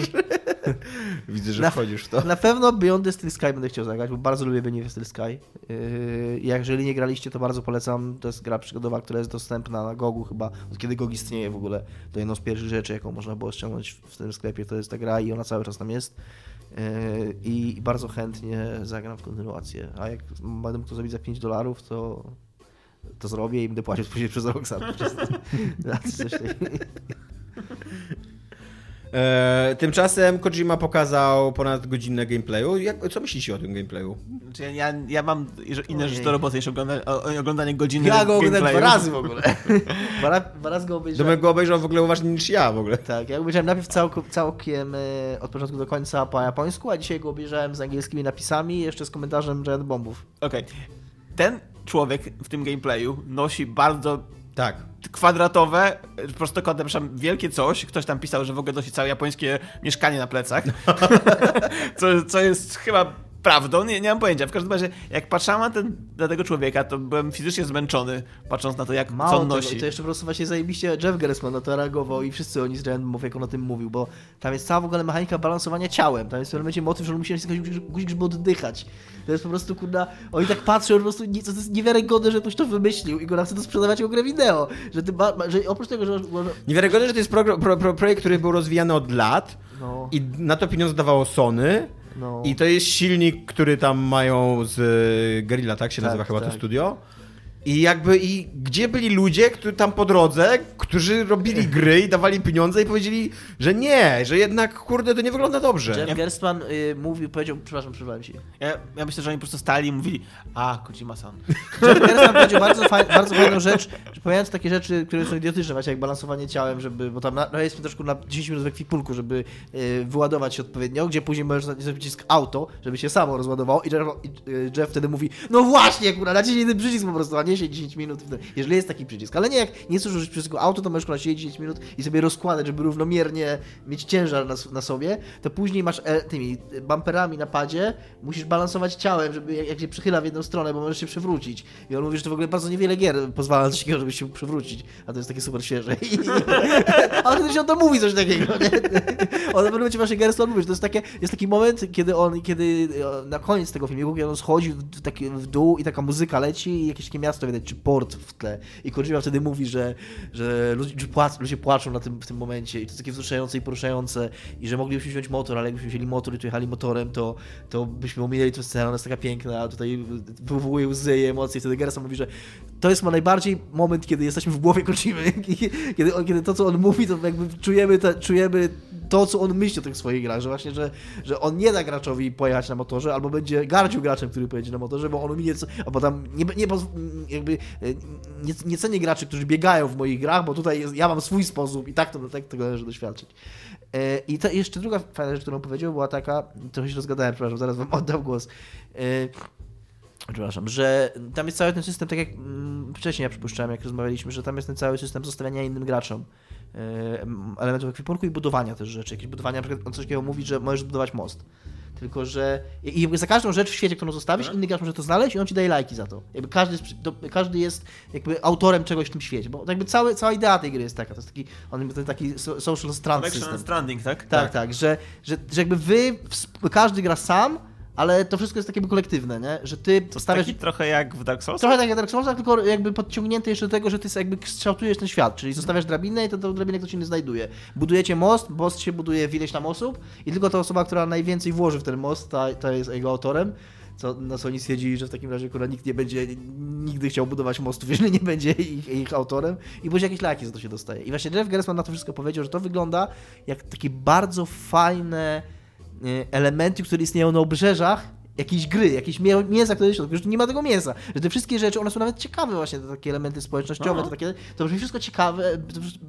Widzę, że Na- wchodzisz w to. Na pewno Beyond the Steel Sky będę chciał zagrać, bo bardzo lubię Beyond the Steel Sky. Yy, jeżeli nie graliście, to bardzo polecam. To jest gra przygodowa, która jest dostępna na Gogu chyba, od kiedy GOG istnieje w ogóle. To jedną z pierwszych rzeczy, jaką można było ściągnąć w tym sklepie, to jest ta gra i ona cały czas tam jest. Yy, I bardzo chętnie zagram w kontynuację. A jak będę mógł to zrobić za 5 dolarów, to to zrobię i będę płacił później przez rok sam. Przez- za coś takiego. E, tymczasem Kojima pokazał ponad godzinę gameplayu. Jak, co myślicie o tym gameplayu? Znaczy, ja, ja, mam inne rzeczy do roboty niż oglądanie, o- oglądanie godziny Ja go oglądałem dwa razy w ogóle. Dwa, dwa razy go obejrzałem. Domek go obejrzał w ogóle uważniej niż ja w ogóle. Tak, ja obejrzałem najpierw całkiem e, od początku do końca po japońsku, a dzisiaj go obejrzałem z angielskimi napisami i jeszcze z komentarzem Giant Bombów. Okej. Ten człowiek w tym gameplayu nosi bardzo Tak. kwadratowe, prostokątne, przepraszam, wielkie coś. Ktoś tam pisał, że w ogóle nosi całe japońskie mieszkanie na plecach. co, co jest chyba prawdą, nie, nie mam pojęcia. W każdym razie, jak patrzyłem na, ten, na tego człowieka, to byłem fizycznie zmęczony, patrząc na to, jak co Mało on tego, nosi. i to jeszcze po prostu właśnie zajebiście Jeff Gersman na to reagował i wszyscy oni z Bombów, jak on o tym mówił, bo tam jest cała w ogóle mechanika balansowania ciałem. Tam jest w pewnym momencie motyw, że on musi nacisnąć guzik, żeby oddychać. To jest po prostu, kurna, oni tak patrzą, po prostu, nie, to jest niewiarygodne, że ktoś to wymyślił i go chce to sprzedawać jako grę wideo. Że, ty ba, że oprócz tego, że... że Niewiarygodne, że to jest progr- pro, pro, projekt, który był rozwijany od lat no, i na to pieniądze dawało Sony. No. I to jest silnik, który tam mają z y, Guerrilla, tak się Tak, nazywa chyba to tak. studio. I jakby, i gdzie byli ludzie, którzy tam po drodze, którzy robili gry i dawali pieniądze i powiedzieli, że nie, że jednak, kurde, to nie wygląda dobrze. Jeff Gerstmann y, mówił, powiedział, przepraszam, przerwałem ci. Ja, ja myślę, że oni po prostu stali i mówili, a, Kojima-san. Jeff Gerstmann powiedział bardzo, faj, bardzo fajną rzecz, że pomijając takie rzeczy, które są idiotyczne, właśnie jak balansowanie ciałem, żeby, bo tam na, no jest troszkę na 10 minut w ekwipunku, żeby y, wyładować się odpowiednio, gdzie później możesz nacisnąć przycisk auto, żeby się samo rozładowało i Jeff, i, y, Jeff wtedy mówi, no właśnie, kurwa, naciśnij ten przycisk po prostu, a nie podniesie 10 minut, jeżeli jest taki przycisk. Ale nie, jak nie chcesz użyć przycisku auto, to możesz siedzieć 10 minut i sobie rozkładać, żeby równomiernie mieć ciężar na, na sobie, to później masz e, tymi bumperami na padzie, musisz balansować ciałem, żeby jak, jak się przychyla w jedną stronę, bo możesz się przewrócić. I on mówi, że to w ogóle bardzo niewiele gier pozwala na coś takiego, żeby się przewrócić, a to jest takie super świeże. I, ale wtedy się on to mówi coś takiego, nie? On w momencie właśnie Gerson mówi, to jest, takie, jest taki moment, kiedy on, kiedy e, na koniec tego filmiku, kiedy on schodzi w, taki, w dół i taka muzyka leci i jakieś takie miasto widać, czy port w tle. I Kojima wtedy mówi, że, że ludzie, płac, ludzie płaczą na tym, w tym momencie i to jest takie wzruszające i poruszające i że moglibyśmy wziąć motor, ale jakbyśmy wzięli motor i tu jechali motorem, to, to byśmy ominęli tę scenę, ona jest taka piękna, a tutaj wywołuje łzy i emocje i wtedy Gerson mówi, że to jest ma najbardziej moment, kiedy jesteśmy w głowie Kojimy, kiedy, kiedy to, co on mówi, to jakby czujemy, te, czujemy to, co on myśli o tych swoich grach, że właśnie, że, że on nie da graczowi pojechać na motorze, albo będzie gardził graczem, który pojedzie na motorze, bo on minie, albo tam nie, nie, jakby e, nie, nie cenię graczy, którzy biegają w moich grach, bo tutaj jest, ja mam swój sposób i tak to tak tego należy doświadczyć. E, I to jeszcze druga fajna rzecz, którą powiedział, była taka, trochę się rozgadałem, przepraszam, zaraz wam oddam głos. Przepraszam, że tam jest cały ten system, tak jak mm, wcześniej ja przypuszczałem, jak rozmawialiśmy, że tam jest ten cały system zostawiania innym graczom e, em, elementów ekwipunku i budowania też rzeczy. Jakieś budowania, na przykład on coś takiego mówi, że możesz budować most. Tylko, że i za każdą rzecz w świecie, którą zostawisz, inny gracz może to znaleźć i on ci daje lajki za to. Jakby każdy, jest, każdy jest jakby autorem czegoś w tym świecie, bo jakby cały, cała idea tej gry jest taka, to jest taki, on ten taki so- social strand system. and Stranding, tak? Tak, tak, że, że, że jakby wy, każdy gra sam, ale to wszystko jest takie kolektywne, nie? Że ty To stawiasz... taki trochę jak w Dark Souls? Trochę tak jak Dark Soulsach, tylko jakby podciągnięte jeszcze do tego, że ty jakby kształtujesz ten świat, czyli zostawiasz drabinę i to tą drabinę ktoś inny znajduje. Budujecie most, most się buduje w ileś tam osób i tylko ta osoba, która najwięcej włoży w ten most, ta, ta jest jego autorem. Co, na co oni stwierdzili, że w takim razie kurwa nikt nie będzie nigdy chciał budować mostów, jeżeli nie będzie ich, ich autorem i później jakieś laki za to się dostaje. I właśnie Jeff Gersman na to wszystko powiedział, że to wygląda jak takie bardzo fajne elementy, które istnieją na obrzeżach jakiejś gry, jakieś mięsa, które jest w środku, nie ma tego mięsa, że te wszystkie rzeczy, one są nawet ciekawe właśnie, te takie elementy społecznościowe, Aha. to takie, to brzmi wszystko ciekawe,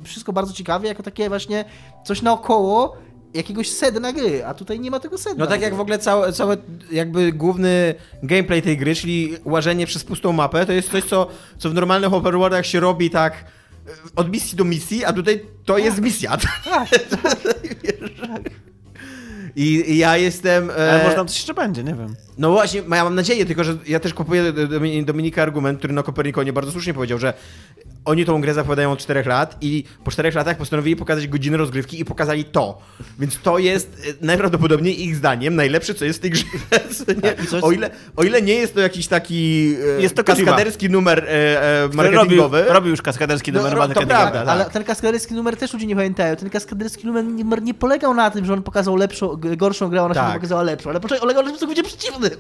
wszystko bardzo ciekawe, jako takie właśnie coś naokoło jakiegoś sedna gry, a tutaj nie ma tego sedna. No tak jak w ogóle całe, całe jakby główny gameplay tej gry, czyli łażenie przez pustą mapę, to jest coś, co, co w normalnych open worldach się robi tak e, od misji do misji, a tutaj to jest misja. Tak, I, I ja jestem... e, Ale może tam coś jeszcze będzie, nie wiem. No właśnie, ja mam nadzieję, tylko że ja też kupuję do- Dominika argument, który na Kopernikonie bardzo słusznie powiedział, że oni tą grę zapowiadają od 4 lat i po 4 latach postanowili pokazać godzinę rozgrywki i pokazali to. Więc to jest e, najprawdopodobniej ich zdaniem najlepsze, co jest w tej grze. Tak, o, ile, o ile nie jest to jakiś taki e, Jest to Kojima. kaskaderski numer e, e, robił, marketingowy. robił już kaskaderski No, numer to marketingowy. prawda. tak. Ale ten kaskaderski numer też ludzie nie pamiętają. Ten kaskaderski numer nie, nie polegał na tym, że on pokazał lepszą, gorszą grę, a ona się Tak. nie pokazała lepszą. Ale poczekaj, polegał na tym, co będzie przeciwnym.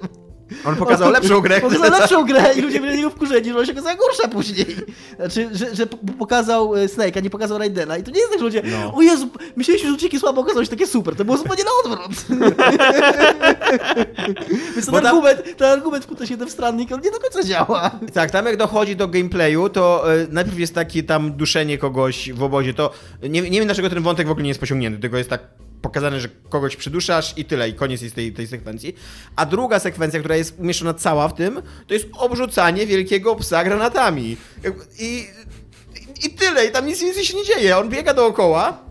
On pokazał lepszą grę. Pokazał lepszą grę i ludzie byli niego wkurzeni, że ona się okazała gorsza później. Znaczy, że, że pokazał e, Snake, a nie pokazał Raidena. I to nie jest tak, że ludzie, No. o Jezu, myśleliśmy, że ucieki słabo, okazało się takie super. To było zupełnie na odwrót. Więc ten tam- argument, ten argument w się Death Stranding, on nie do końca działa. Tak, tam jak dochodzi do gameplayu, to e, najpierw jest takie tam duszenie kogoś w obozie, to nie, nie wiem dlaczego ten wątek w ogóle nie jest pociągnięty, tylko jest tak pokazane, że kogoś przyduszasz i tyle, i koniec jest tej, tej sekwencji. A druga sekwencja, która jest umieszczona cała w tym, to jest obrzucanie wielkiego psa granatami. I, i, i tyle, i tam nic więcej się nie dzieje. On biega dookoła,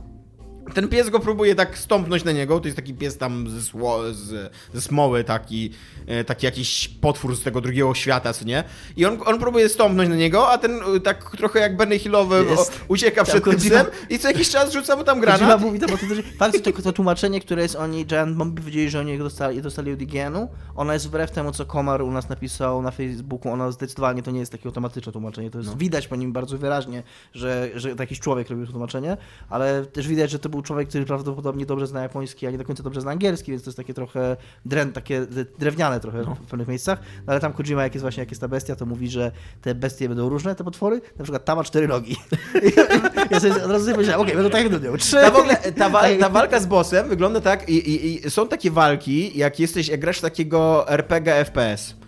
ten pies go próbuje tak stąpnąć na niego. To jest taki pies tam ze, sło, z, ze smoły, taki, e, taki jakiś potwór z tego drugiego świata, co nie? I on, on próbuje stąpnąć na niego, a ten e, tak trochę jak Benny Hillowy ucieka przed tym Kojima- psem i co jakiś czas rzuca mu tam Kojima granat. mówi tam o tym, że fakt, to, to tłumaczenie, które jest oni, Giant Bomb powiedzieli, że oni go dostali, dostali od IGN-u, ona jest wbrew temu, co Komar u nas napisał na Facebooku, ona zdecydowanie to nie jest takie automatyczne tłumaczenie, to jest widać po nim bardzo wyraźnie, że, że jakiś człowiek robił to tłumaczenie, ale też widać, że to był człowiek, który prawdopodobnie dobrze zna japoński, a nie do końca dobrze zna angielski, więc to jest takie trochę dren, takie drewniane trochę w pewnych miejscach, no, ale tam Kojima, jak jest właśnie, jak jest ta bestia, to mówi, że te bestie będą różne, te potwory, na przykład ta ma cztery nogi. ja sobie od razu sobie okej, będą tak jak Dudią, trzy. Ta, w ogóle, ta, wa ta walka z bossem wygląda tak i, i, i są takie walki, jak jesteś, jak grasz takiego RPG FPS.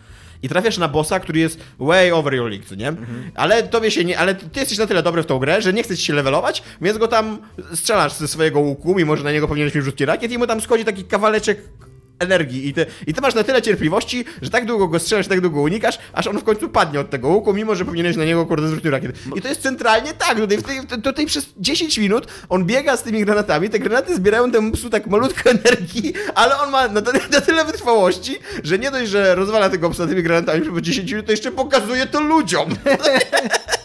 I trafiasz na bossa, który jest way over your league, nie? Ale tobie się nie, ale ty jesteś na tyle dobry w tą grę, że nie chcesz się levelować, więc go tam strzelasz ze swojego łuku, mimo że na niego powinieneś mieć rzutki rakiet i mu tam schodzi taki kawaleczek energii i ty, i ty masz na tyle cierpliwości, że tak długo go strzelasz, tak długo unikasz, aż on w końcu padnie od tego łuku, mimo że powinieneś na niego kurde zwrócić rakiet. I to jest centralnie tak, tutaj, to- tutaj przez 10 minut on biega z tymi granatami, te granaty zbierają temu psu tak malutko energii, ale on ma na, na tyle wytrwałości, że nie dość, że rozwala tego psa tymi granatami przez 10 minut, to jeszcze pokazuje to ludziom.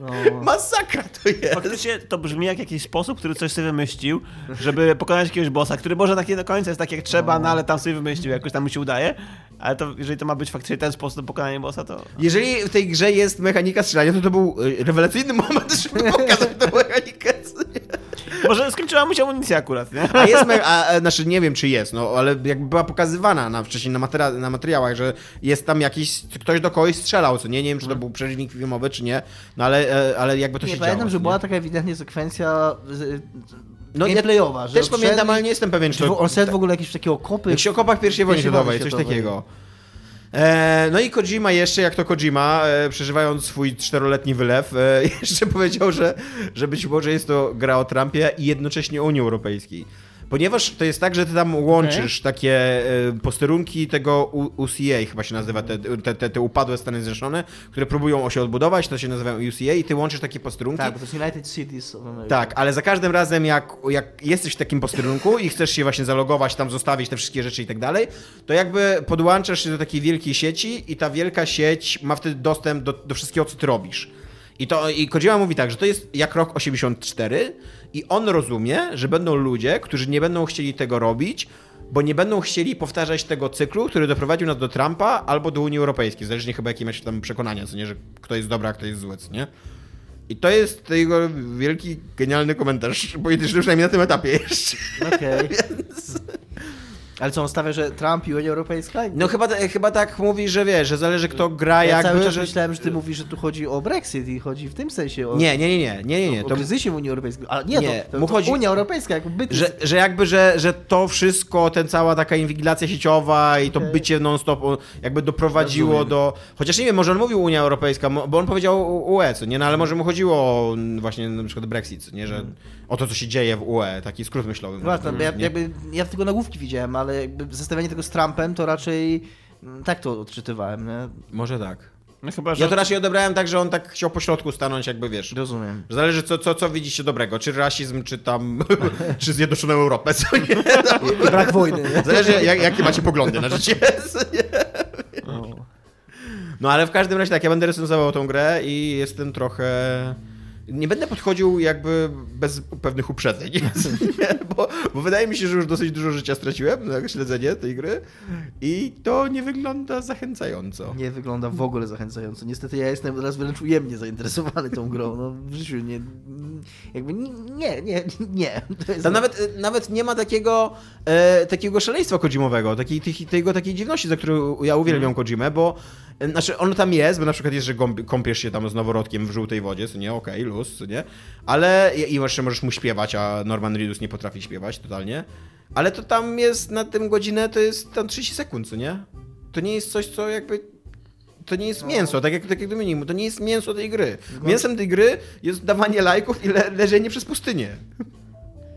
No. Masakra to jest. Faktycznie to brzmi jak jakiś sposób, który coś sobie wymyślił, żeby pokonać jakiegoś bossa, który może tak nie do końca jest tak jak trzeba, no ale tam sobie wymyślił, jakoś tam mu się udaje. Ale to, jeżeli to ma być faktycznie ten sposób na pokonanie bossa, to... Jeżeli w tej grze jest mechanika strzelania, to to był y, rewelacyjny moment, żeby pokazać tę mechanikę. Może skończyła mu się amunicja akurat, nie? A jest, a, a, znaczy nie wiem czy jest, no ale jakby była pokazywana na, wcześniej na, materia- na materiałach, że jest tam jakiś, ktoś do kogoś strzelał, co nie, nie wiem czy to był przeciwnik filmowy czy nie, no ale, e, ale jakby to Nie, się pamiętam, działo. że co była taka ewidentnie sekwencja z- No, gameplayowa, że Też pamiętam, ale nie jestem pewien, czy to... on w ogóle jakieś takie okopy? Jak się okopach pierwszej wojny światowej, coś takiego. E, no i Kojima jeszcze, jak to Kojima, e, przeżywając swój czteroletni wylew, e, jeszcze powiedział, że, że być może jest to gra o Trumpie i jednocześnie Unii Europejskiej. Ponieważ to jest tak, że ty tam łączysz takie e, posterunki tego UCA, chyba się nazywa, te, te, te, te upadłe Stany Zjednoczone, które próbują się odbudować, to się nazywają UCA i ty łączysz takie posterunki. Tak, bo to jest United Cities of America. Tak, ale za każdym razem, jak, jak jesteś w takim posterunku i chcesz się właśnie zalogować, tam zostawić te wszystkie rzeczy i tak dalej, to jakby podłączasz się do takiej wielkiej sieci i ta wielka sieć ma wtedy dostęp do, do wszystkiego, co ty robisz. I, to, I mówi tak, że to jest jak rok 84 i on rozumie, że będą ludzie, którzy nie będą chcieli tego robić, bo nie będą chcieli powtarzać tego cyklu, który doprowadził nas do Trumpa albo do Unii Europejskiej, zależnie chyba jakie macie tam przekonania, co nie, że kto jest dobry, a kto jest zły, co nie? I to jest jego wielki, genialny komentarz polityczny, przynajmniej na tym etapie jeszcze. Okej. Ale co, on stawia, że Trump i Unia Europejska? No chyba, chyba tak mówi, że wiesz, że zależy kto gra ja jakby, cały czas że... myślałem, że ty mówisz, że tu chodzi o Brexit i chodzi w tym sensie o, Nie, nie, nie, nie, nie, nie, nie. o To, kryzysie w Unii Europejskiej. Ale nie, Nie, to, to, mu chodzi- Unia Europejska jako byt. że, że jakby, że, że to wszystko, ten cała taka inwigilacja sieciowa i to Okej. bycie non-stop o, jakby doprowadziło Rozumiem. do... Chociaż nie wiem, może on mówił Unia Europejska, bo on powiedział UE, co nie? No ale może mu chodziło o właśnie na przykład Brexit, nie? Że o to, co się dzieje w UE, taki skrót myślowy. Właśnie, bo ja, jakby, ja tylko nagłówki widziałem, ale jakby zestawianie tego z Trumpem to raczej mm, tak to odczytywałem, nie? Może tak. No chyba, że... Ja to raczej odebrałem tak, że on tak chciał po środku stanąć, jakby wiesz. Rozumiem. Zależy, co, co, co widzicie dobrego. Czy rasizm, czy tam. czy zjednoczoną Europę, co nie? Brak wojny, nie? Zależy, jak, jakie macie poglądy na życie. No ale w każdym razie tak, ja będę recenzował tą grę i jestem trochę. Nie będę podchodził jakby bez pewnych uprzedzeń? Bo, bo wydaje mi się, że już dosyć dużo życia straciłem na śledzenie tej gry i to nie wygląda zachęcająco. Nie wygląda w ogóle zachęcająco. Niestety ja jestem teraz wręcz ujemnie zainteresowany tą grą. No, w życiu nie. Jakby nie, nie, nie. To jest nawet, nawet nie ma takiego, e, takiego szaleństwa Kojimowego, takiej, tej, tego, takiej dziwności, za którą ja uwielbiam Kojimę, bo e, znaczy on tam jest, bo na przykład jest, że gąb- kąpiesz się tam z noworodkiem w żółtej wodzie, co nie, okej, luz, co nie, ale i, jeszcze możesz mu śpiewać, a Norman Reedus nie potrafi śpiewać totalnie, ale to tam jest na tym godzinę, to jest tam 30 sekund, co nie? To nie jest coś, co jakby to nie jest mięso, tak jak, tak jak Dominiku, to nie jest mięso tej gry. Mięsem tej gry jest dawanie lajków i le, leżenie przez pustynię.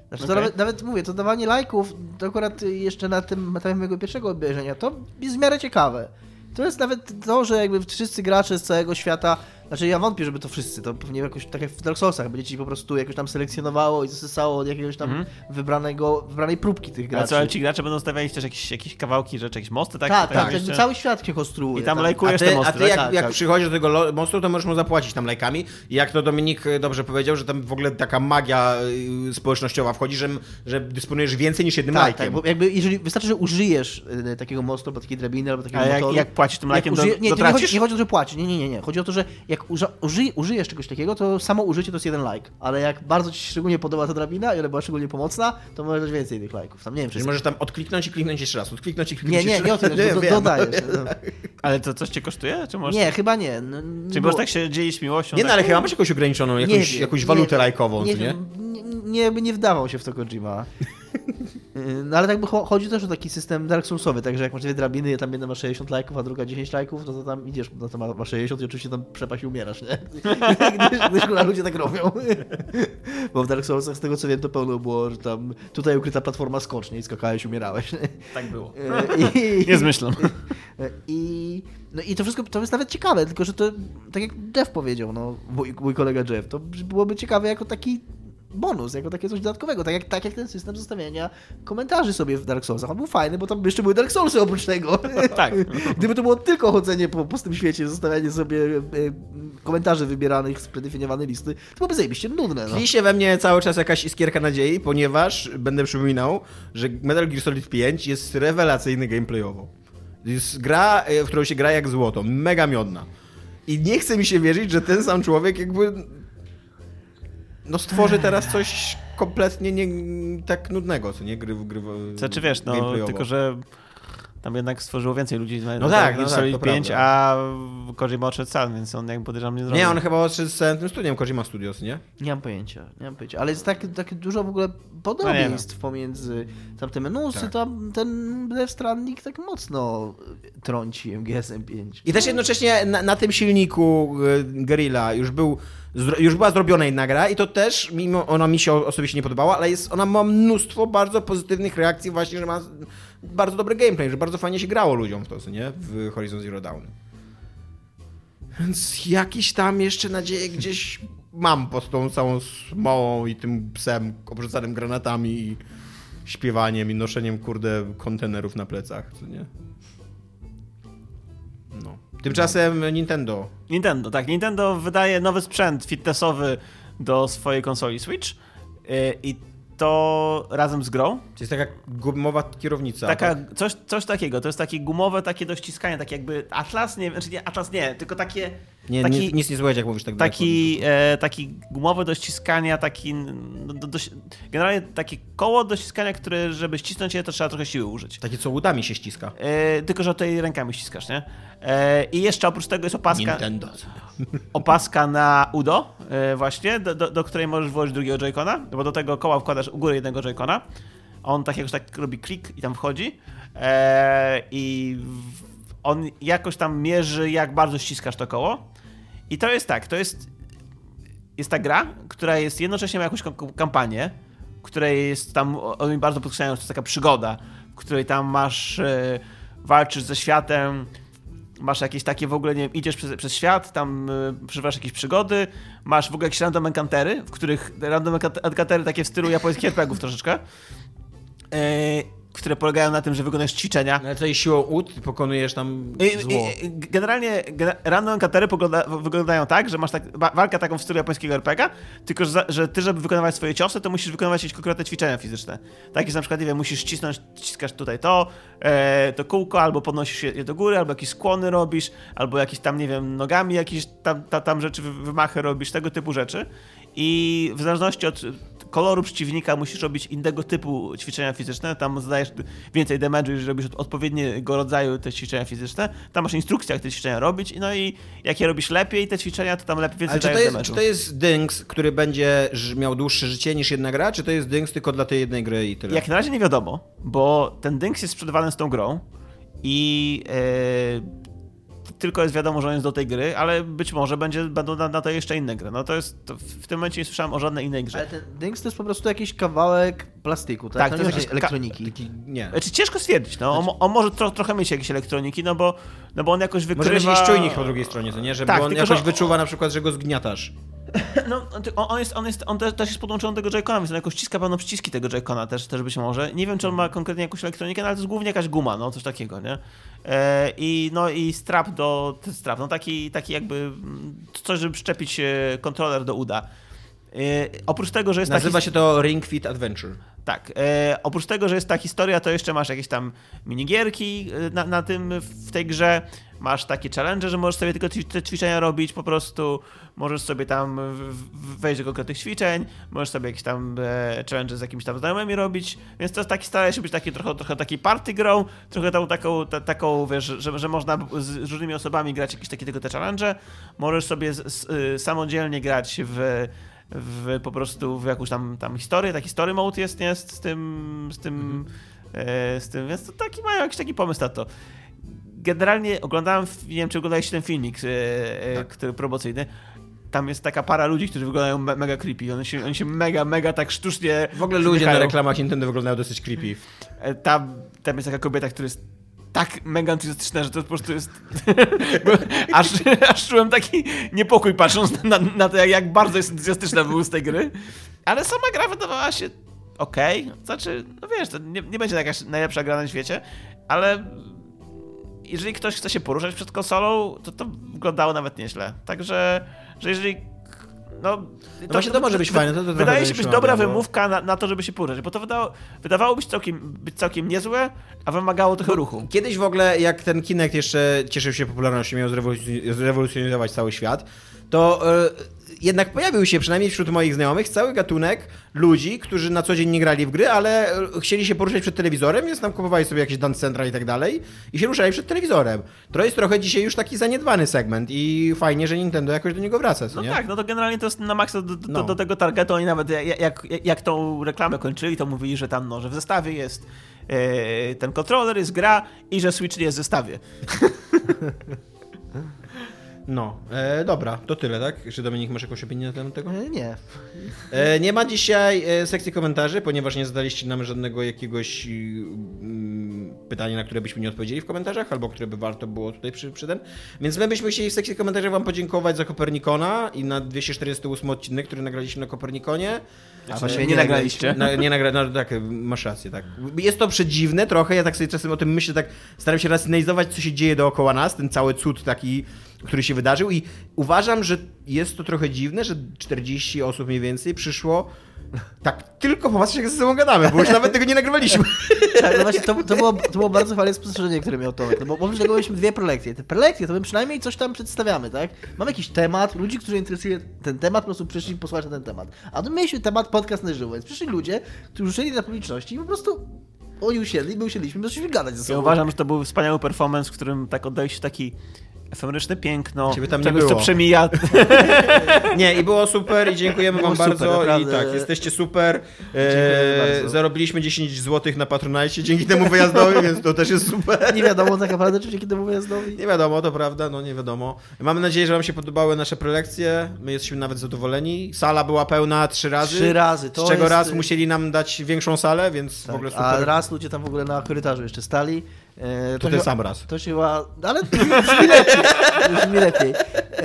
Znaczy, to Okej. nawet, nawet mówię, to dawanie lajków, to akurat jeszcze na tym etapie mojego pierwszego obejrzenia, to jest w miarę ciekawe. To jest nawet to, że jakby wszyscy gracze z całego świata, znaczy ja wątpię, żeby to wszyscy, to pewnie jakoś tak jak w Dark Soulsach, będzie ci po prostu jakoś tam selekcjonowało i zasysało od jakiegoś tam wybranego, wybranej próbki tych A graczy. co, ale ci gracze będą stawiali też jakieś, jakieś kawałki rzeczy, jakieś mosty, tak? tak, tak, jeszcze- jakby cały świat się konstruuje. I tam tak. lajkujesz A te ty, mosty, a ty tak? jak, Tak, jak tak. przychodzisz do tego monstru, to możesz mu zapłacić tam lajkami. I jak to Dominik e, dobrze powiedział, że tam w ogóle taka magia y, społecznościowa wchodzi, że, że dysponujesz więcej niż jednym Tak, lajkiem. tak, bo jakby jeżeli wystarczy, że użyjesz y, takiego mostu albo takiej drabiny albo takiego A jak, motoru. jak płacisz tym lajkiem, jak użyje, to, nie, to nie, chodzi, nie chodzi o to, że płacisz. Nie, nie, nie, nie. Chodzi o to, że jak uża, użyj, użyjesz czegoś takiego, to samo użycie to jest jeden like. Ale jak bardzo ci się szczególnie podoba ta drabina i ona była szczególnie pomocna, to możesz dać więcej tych lajków. Tam nie wiem, czy Czyli możesz tam odkliknąć i kliknąć jeszcze raz, odkliknąć i Nie, kliknąć nie, jeszcze nie o raz. tym, do, do, dodajesz. No. Ale to coś cię kosztuje? Czy możesz... Nie, chyba nie. No, Czy bo- możesz tak się dzielić miłością? Nie, tak? no ale chyba masz jakąś ograniczoną, jakąś, wiem, jakąś walutę wiem, lajkową, nie, nie? Nie? nie, nie wdawał się w to Kojima. Y, No ale tak by cho- chodzi też o taki system Dark Soulsowy, także jak masz dwie drabiny, tam jedna ma 60 lajków, a druga 10 lajków, no to tam idziesz, no to ma, ma 60 i oczywiście tam przepaść i umierasz, nie? gdyż, gdyż kurwa, ludzie tak robią. Bo w Dark Soulsach z tego co wiem to pełno było, że tam tutaj ukryta platforma skocz, nie? I skakałeś, umierałeś. nie? Tak było. Y, I, Nie zmyślam. I, no i to wszystko to jest nawet ciekawe, tylko że to, tak jak Jeff powiedział, no, mój, mój kolega Jeff, to byłoby ciekawe jako taki bonus, jako takie coś dodatkowego, tak jak, tak jak ten system zostawiania komentarzy sobie w Dark Soulsach. On był fajny, bo tam jeszcze były Dark Soulsy oprócz tego. Tak. Gdyby to było tylko chodzenie po pustym świecie, zostawianie sobie e, komentarzy wybieranych z predefiniowanej listy, to byłoby zajebiście nudne. No. Tli się we mnie cały czas jakaś iskierka nadziei, ponieważ będę przypominał, że Metal Gear Solid 5 jest rewelacyjny gameplayowo. Jest gra, e, w którą się gra jak złoto, mega miodna. I nie chce mi się wierzyć, że ten sam człowiek jakby no stworzy teraz coś kompletnie nie tak nudnego, co nie gry, gry Znaczy wiesz, no tylko że tam jednak stworzyło więcej ludzi. No na tak, Metal no tak, Solid to 5, prawda. a Kojima odszedł sam, więc on jakby podejrzewam nie zrobił. Nie, on chyba odszedł z tym studiem Kojima Studios, nie? Nie mam pojęcia, nie mam pojęcia, ale jest tak, tak dużo w ogóle No nie podobieństw pomiędzy tamtymi. No, Tak. tam ten Death Stranding tak mocno trąci MGS-em 5. I też jednocześnie na, na tym silniku y, Guerrilla już był już była zrobiona jedna gra i to też, mimo ona mi się osobiście nie podobała, ale jest, ona ma mnóstwo bardzo pozytywnych reakcji właśnie, że ma bardzo dobry gameplay, że bardzo fajnie się grało ludziom w to, nie? W Horizon Zero Dawn. Więc jakiś tam jeszcze nadzieję gdzieś mam pod tą całą smołą i tym psem obrzucanym granatami i śpiewaniem i noszeniem, kurde, kontenerów na plecach, co nie? No. Tymczasem Nintendo. Nintendo, tak. Nintendo wydaje nowy sprzęt fitnessowy do swojej konsoli Switch yy, i to razem z grą. To jest taka gumowa kierownica. Taka, tak? coś, coś takiego. To jest takie gumowe, takie do ściskania, tak jakby Atlas, nie znaczy nie, Atlas nie, tylko takie... Nie, taki, nic, nic nie słychać, jak mówisz tak taki, e, taki gumowy do ściskania, taki. No, do, do, generalnie takie koło do ściskania, które, żeby ścisnąć je, to trzeba trochę siły użyć. Takie, co udami się ściska. E, tylko, że tutaj rękami ściskasz, nie? E, I jeszcze oprócz tego jest opaska, Nintendo. opaska na udo, e, właśnie, do, do, do której możesz włożyć drugiego joycona, bo do tego koła wkładasz u góry jednego joycona. On tak jakoś tak robi klik i tam wchodzi. E, I w- on jakoś tam mierzy, jak bardzo ściskasz to koło. I to jest tak, to jest jest ta gra, która jest jednocześnie ma jakąś kam- kampanię, której jest tam, oni bardzo podkreślają, to jest taka przygoda, w której tam masz, e, walczysz ze światem, masz jakieś takie w ogóle, nie wiem, idziesz przez, przez świat, tam e, przeżywasz jakieś przygody, masz w ogóle jakieś random encountery, w których random encounter- encountery takie w stylu japońskich RPGów troszeczkę, e, które polegają na tym, że wykonujesz ćwiczenia, No ale tutaj siłą ud pokonujesz tam zło. i- i- Generalnie gener- random encountery wyglądają tak, że masz tak, wa- walkę taką w stylu japońskiego RPG, tylko że, że ty, żeby wykonywać swoje ciosy, to musisz wykonywać jakieś konkretne ćwiczenia fizyczne. Tak jest na przykład, nie wiem, musisz cisnąć, ściskasz tutaj to, e, to kółko, albo podnosisz je do góry, albo jakieś skłony robisz, albo jakieś tam, nie wiem, nogami jakieś tam, ta, tam rzeczy, wy- wymachy robisz, tego typu rzeczy. I w zależności od koloru przeciwnika musisz robić innego typu ćwiczenia fizyczne. Tam zadajesz więcej damage'u, jeżeli robisz od- odpowiedniego rodzaju te ćwiczenia fizyczne. Tam masz instrukcję, jak te ćwiczenia robić. No i jak je robisz lepiej, te ćwiczenia, to tam lepiej więcej Ale czy to, jest, czy to jest Dynks, który będzie miał dłuższe życie niż jedna gra, czy to jest Dynks tylko dla tej jednej gry i tyle? Jak na razie nie wiadomo, bo ten Dynks jest sprzedawany z tą grą i e, tylko jest wiadomo, że on jest do tej gry, ale być może będzie, będą na, na to jeszcze inne gry. No to jest, to w tym momencie nie słyszałem o żadnej innej grze. Ale ten Dynks to jest po prostu jakiś kawałek plastiku, tak? Tak, to, to nie jest elektroniki. Taki, nie. Znaczy ciężko stwierdzić, no. On, on może tro, trochę mieć jakieś elektroniki, no bo, no bo on jakoś Może wykrywa... będzie jakiś czujnik po drugiej stronie, to nie? Żeby Tak, on tylko, jakoś że- wyczuwa na przykład, że go zgniatasz. No, on, jest, on, jest, on też, też jest podłączony do tego Joy-Cona, więc on jakoś ściska pewno przyciski tego Joy-Cona też, też być może. Nie wiem, czy on ma konkretnie jakąś elektronikę, no, ale to jest głównie jakaś guma, no coś takiego, nie? E, I no i strap do... Strap, no taki, taki jakby mm, coś, żeby przyczepić e, kontroler do uda. E, oprócz tego, że jest Nazywa taki... się to Ring Fit Adventure. Tak. E, oprócz tego, że jest ta historia, to jeszcze masz jakieś tam minigierki e, na, na tym, w tej grze. Masz takie challenge, że możesz sobie tylko te ćwiczenia robić po prostu. Możesz sobie tam wejść do konkretnych ćwiczeń, możesz sobie jakieś tam e, challenge z jakimiś tam znajomymi robić. Więc to jest taki, stara się być taki trochę, trochę taki party grą, trochę tą, taką, ta, taką wiesz, że, że można z różnymi osobami grać jakieś takie tylko te challenge. Możesz sobie z, z, y, samodzielnie grać w w, po prostu w jakąś tam, tam historię, taki story mode jest, nie? Z tym, z tym, e, z tym, więc to taki mają jakiś taki pomysł na to. Generalnie oglądałem, nie wiem czy oglądaliście ten filmik, e, e, Tak. który promocyjny, tam jest taka para ludzi, którzy wyglądają me mega creepy, oni się, oni się mega, mega tak sztucznie W ogóle ludzie na reklamach Nintendo wyglądają dosyć creepy. Tam, tam jest taka kobieta, która jest tak mega entuzjastyczna, że to po prostu jest... aż, aż czułem taki niepokój patrząc na, na to, jak, bardzo jest entuzjastyczna był z tej gry. Ale sama gra wydawała się okej. Znaczy, no wiesz, to nie, nie będzie jakaś najlepsza gra na świecie, ale jeżeli ktoś chce się poruszać przed konsolą, to to wyglądało nawet nieźle. Także, że jeżeli... No, No właśnie to może być fajne. To, to Wydaje się być dobra bo- wymówka na, na to, żeby się poruszać, bo to wydało, wydawało być całkiem, być całkiem niezłe, a wymagało trochę ruchu. Kiedyś w ogóle, jak ten Kinect jeszcze cieszył się popularnością, miał zrewolucjonizować, zrewolucjonizować cały świat, to e, jednak pojawił się, przynajmniej wśród moich znajomych, cały gatunek ludzi, którzy na co dzień nie grali w gry, ale e, chcieli się poruszać przed telewizorem, więc tam kupowali sobie jakieś dance centra i tak dalej i się ruszali przed telewizorem. To jest trochę dzisiaj już taki zaniedbany segment i fajnie, że Nintendo jakoś do niego wraca, co No nie? tak, no to generalnie to jest na maksa do, do, No. do tego targetu. Oni nawet jak, jak, jak tą reklamę kończyli, to mówili, że tam, no, że w zestawie jest e, ten kontroler, jest gra i że Switch nie jest w zestawie. No, e, dobra, to tyle, tak? Jeszcze Dominik, masz jakąś opinię na temat tego? E, Nie. E, Nie ma dzisiaj e, sekcji komentarzy, ponieważ nie zadaliście nam żadnego jakiegoś mm, pytania, na które byśmy nie odpowiedzieli w komentarzach, albo które by warto było tutaj przy, przy ten. Więc my byśmy chcieli w sekcji komentarzy wam podziękować za Kopernikona i na 248 odcinek, który nagraliśmy na Kopernikonie. A właściwie nie nie nagraliście. Na, nie nagra, no tak, masz rację, tak. Jest to przedziwne trochę, ja tak sobie czasem o tym myślę, tak staram się racjonalizować, co się dzieje dookoła nas, ten cały cud taki, który się wydarzył i uważam, że jest to trochę dziwne, że 40 osób mniej więcej przyszło tak tylko popatrzeć, jak ze sobą gadamy, bo już nawet tego nie nagrywaliśmy. Tak, no właśnie, to, to, było, to było bardzo fajne spostrzeżenie, które miał Tomek, no bo oprócz tego mieliśmy dwie prelekcje. Te prelekcje to my przynajmniej coś tam przedstawiamy, tak? Mamy jakiś temat, ludzi, którzy interesuje ten temat, po prostu przyszli posłuchać na ten temat. A tu mieliśmy temat podcast na żywo, więc przyszli ludzie, którzy uczyli na publiczności i po prostu oni usiedli, my usiedliśmy, zaczęliśmy gadać ze sobą. Ja uważam, że to był wspaniały performance, w którym tak oddaje się taki efemeryczne piękno, Ciebie tam nie czegoś, co było. przemija. Nie, i było super i dziękujemy Było wam super, bardzo naprawdę. i tak, jesteście super. E, zarobiliśmy 10 zł na Patronite dzięki temu wyjazdowi, więc to też jest super. Nie wiadomo tak naprawdę, czy dzięki temu wyjazdowi. Nie wiadomo, to prawda, no nie wiadomo. Mamy nadzieję, że Wam się podobały nasze prelekcje. My jesteśmy nawet zadowoleni. Sala była pełna trzy razy. Trzy razy, to z czego jest- raz musieli nam dać większą salę, więc w Tak, ogóle super. a raz ludzie tam w ogóle na korytarzu jeszcze stali. E, To ten sam raz. To się chyba... Ale to brzmi lepiej. To brzmi lepiej. E,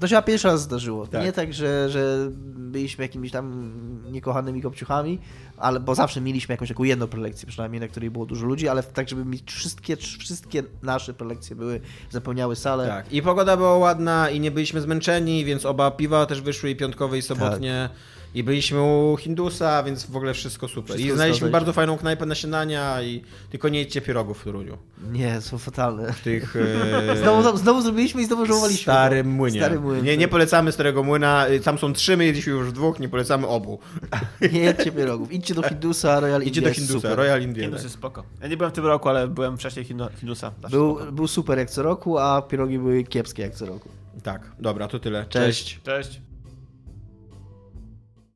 to się chyba pierwszy raz zdarzyło. Tak. Nie tak, że, że byliśmy jakimiś tam niekochanymi kopciuchami, ale, bo zawsze mieliśmy jakąś taką jedną prelekcję przynajmniej, na której było dużo ludzi, ale tak, żeby mieć wszystkie, wszystkie nasze prelekcje były, zapełniały salę. Tak. I pogoda była ładna i nie byliśmy zmęczeni, więc oba piwa też wyszły i piątkowe i sobotnie. I byliśmy u Hindusa, więc w ogóle wszystko super. Wszystko I znaleźliśmy zgadza bardzo fajną knajpę na śniadania i tylko nie jedźcie pierogów w Toruniu. Nie, są fatalne. Tych... e, Znowu, znowu zrobiliśmy i znowu żałowaliśmy. Starym to. młynie. Stary młyn. Nie, nie polecamy Starego Młyna. Y, Tam są trzy, my jedliśmy już w dwóch, nie polecamy obu. Nie jedźcie pierogów. Idźcie do Hindusa, Royal India do Hindusa, super. Royal India. Hindus jest spoko. Ja nie byłem w tym roku, ale byłem wcześniej Hindu- Hindusa. Był, spoko. był super jak co roku, a pierogi były kiepskie jak co roku. Tak, dobra, to tyle. Cześć. Cześć. Cześć.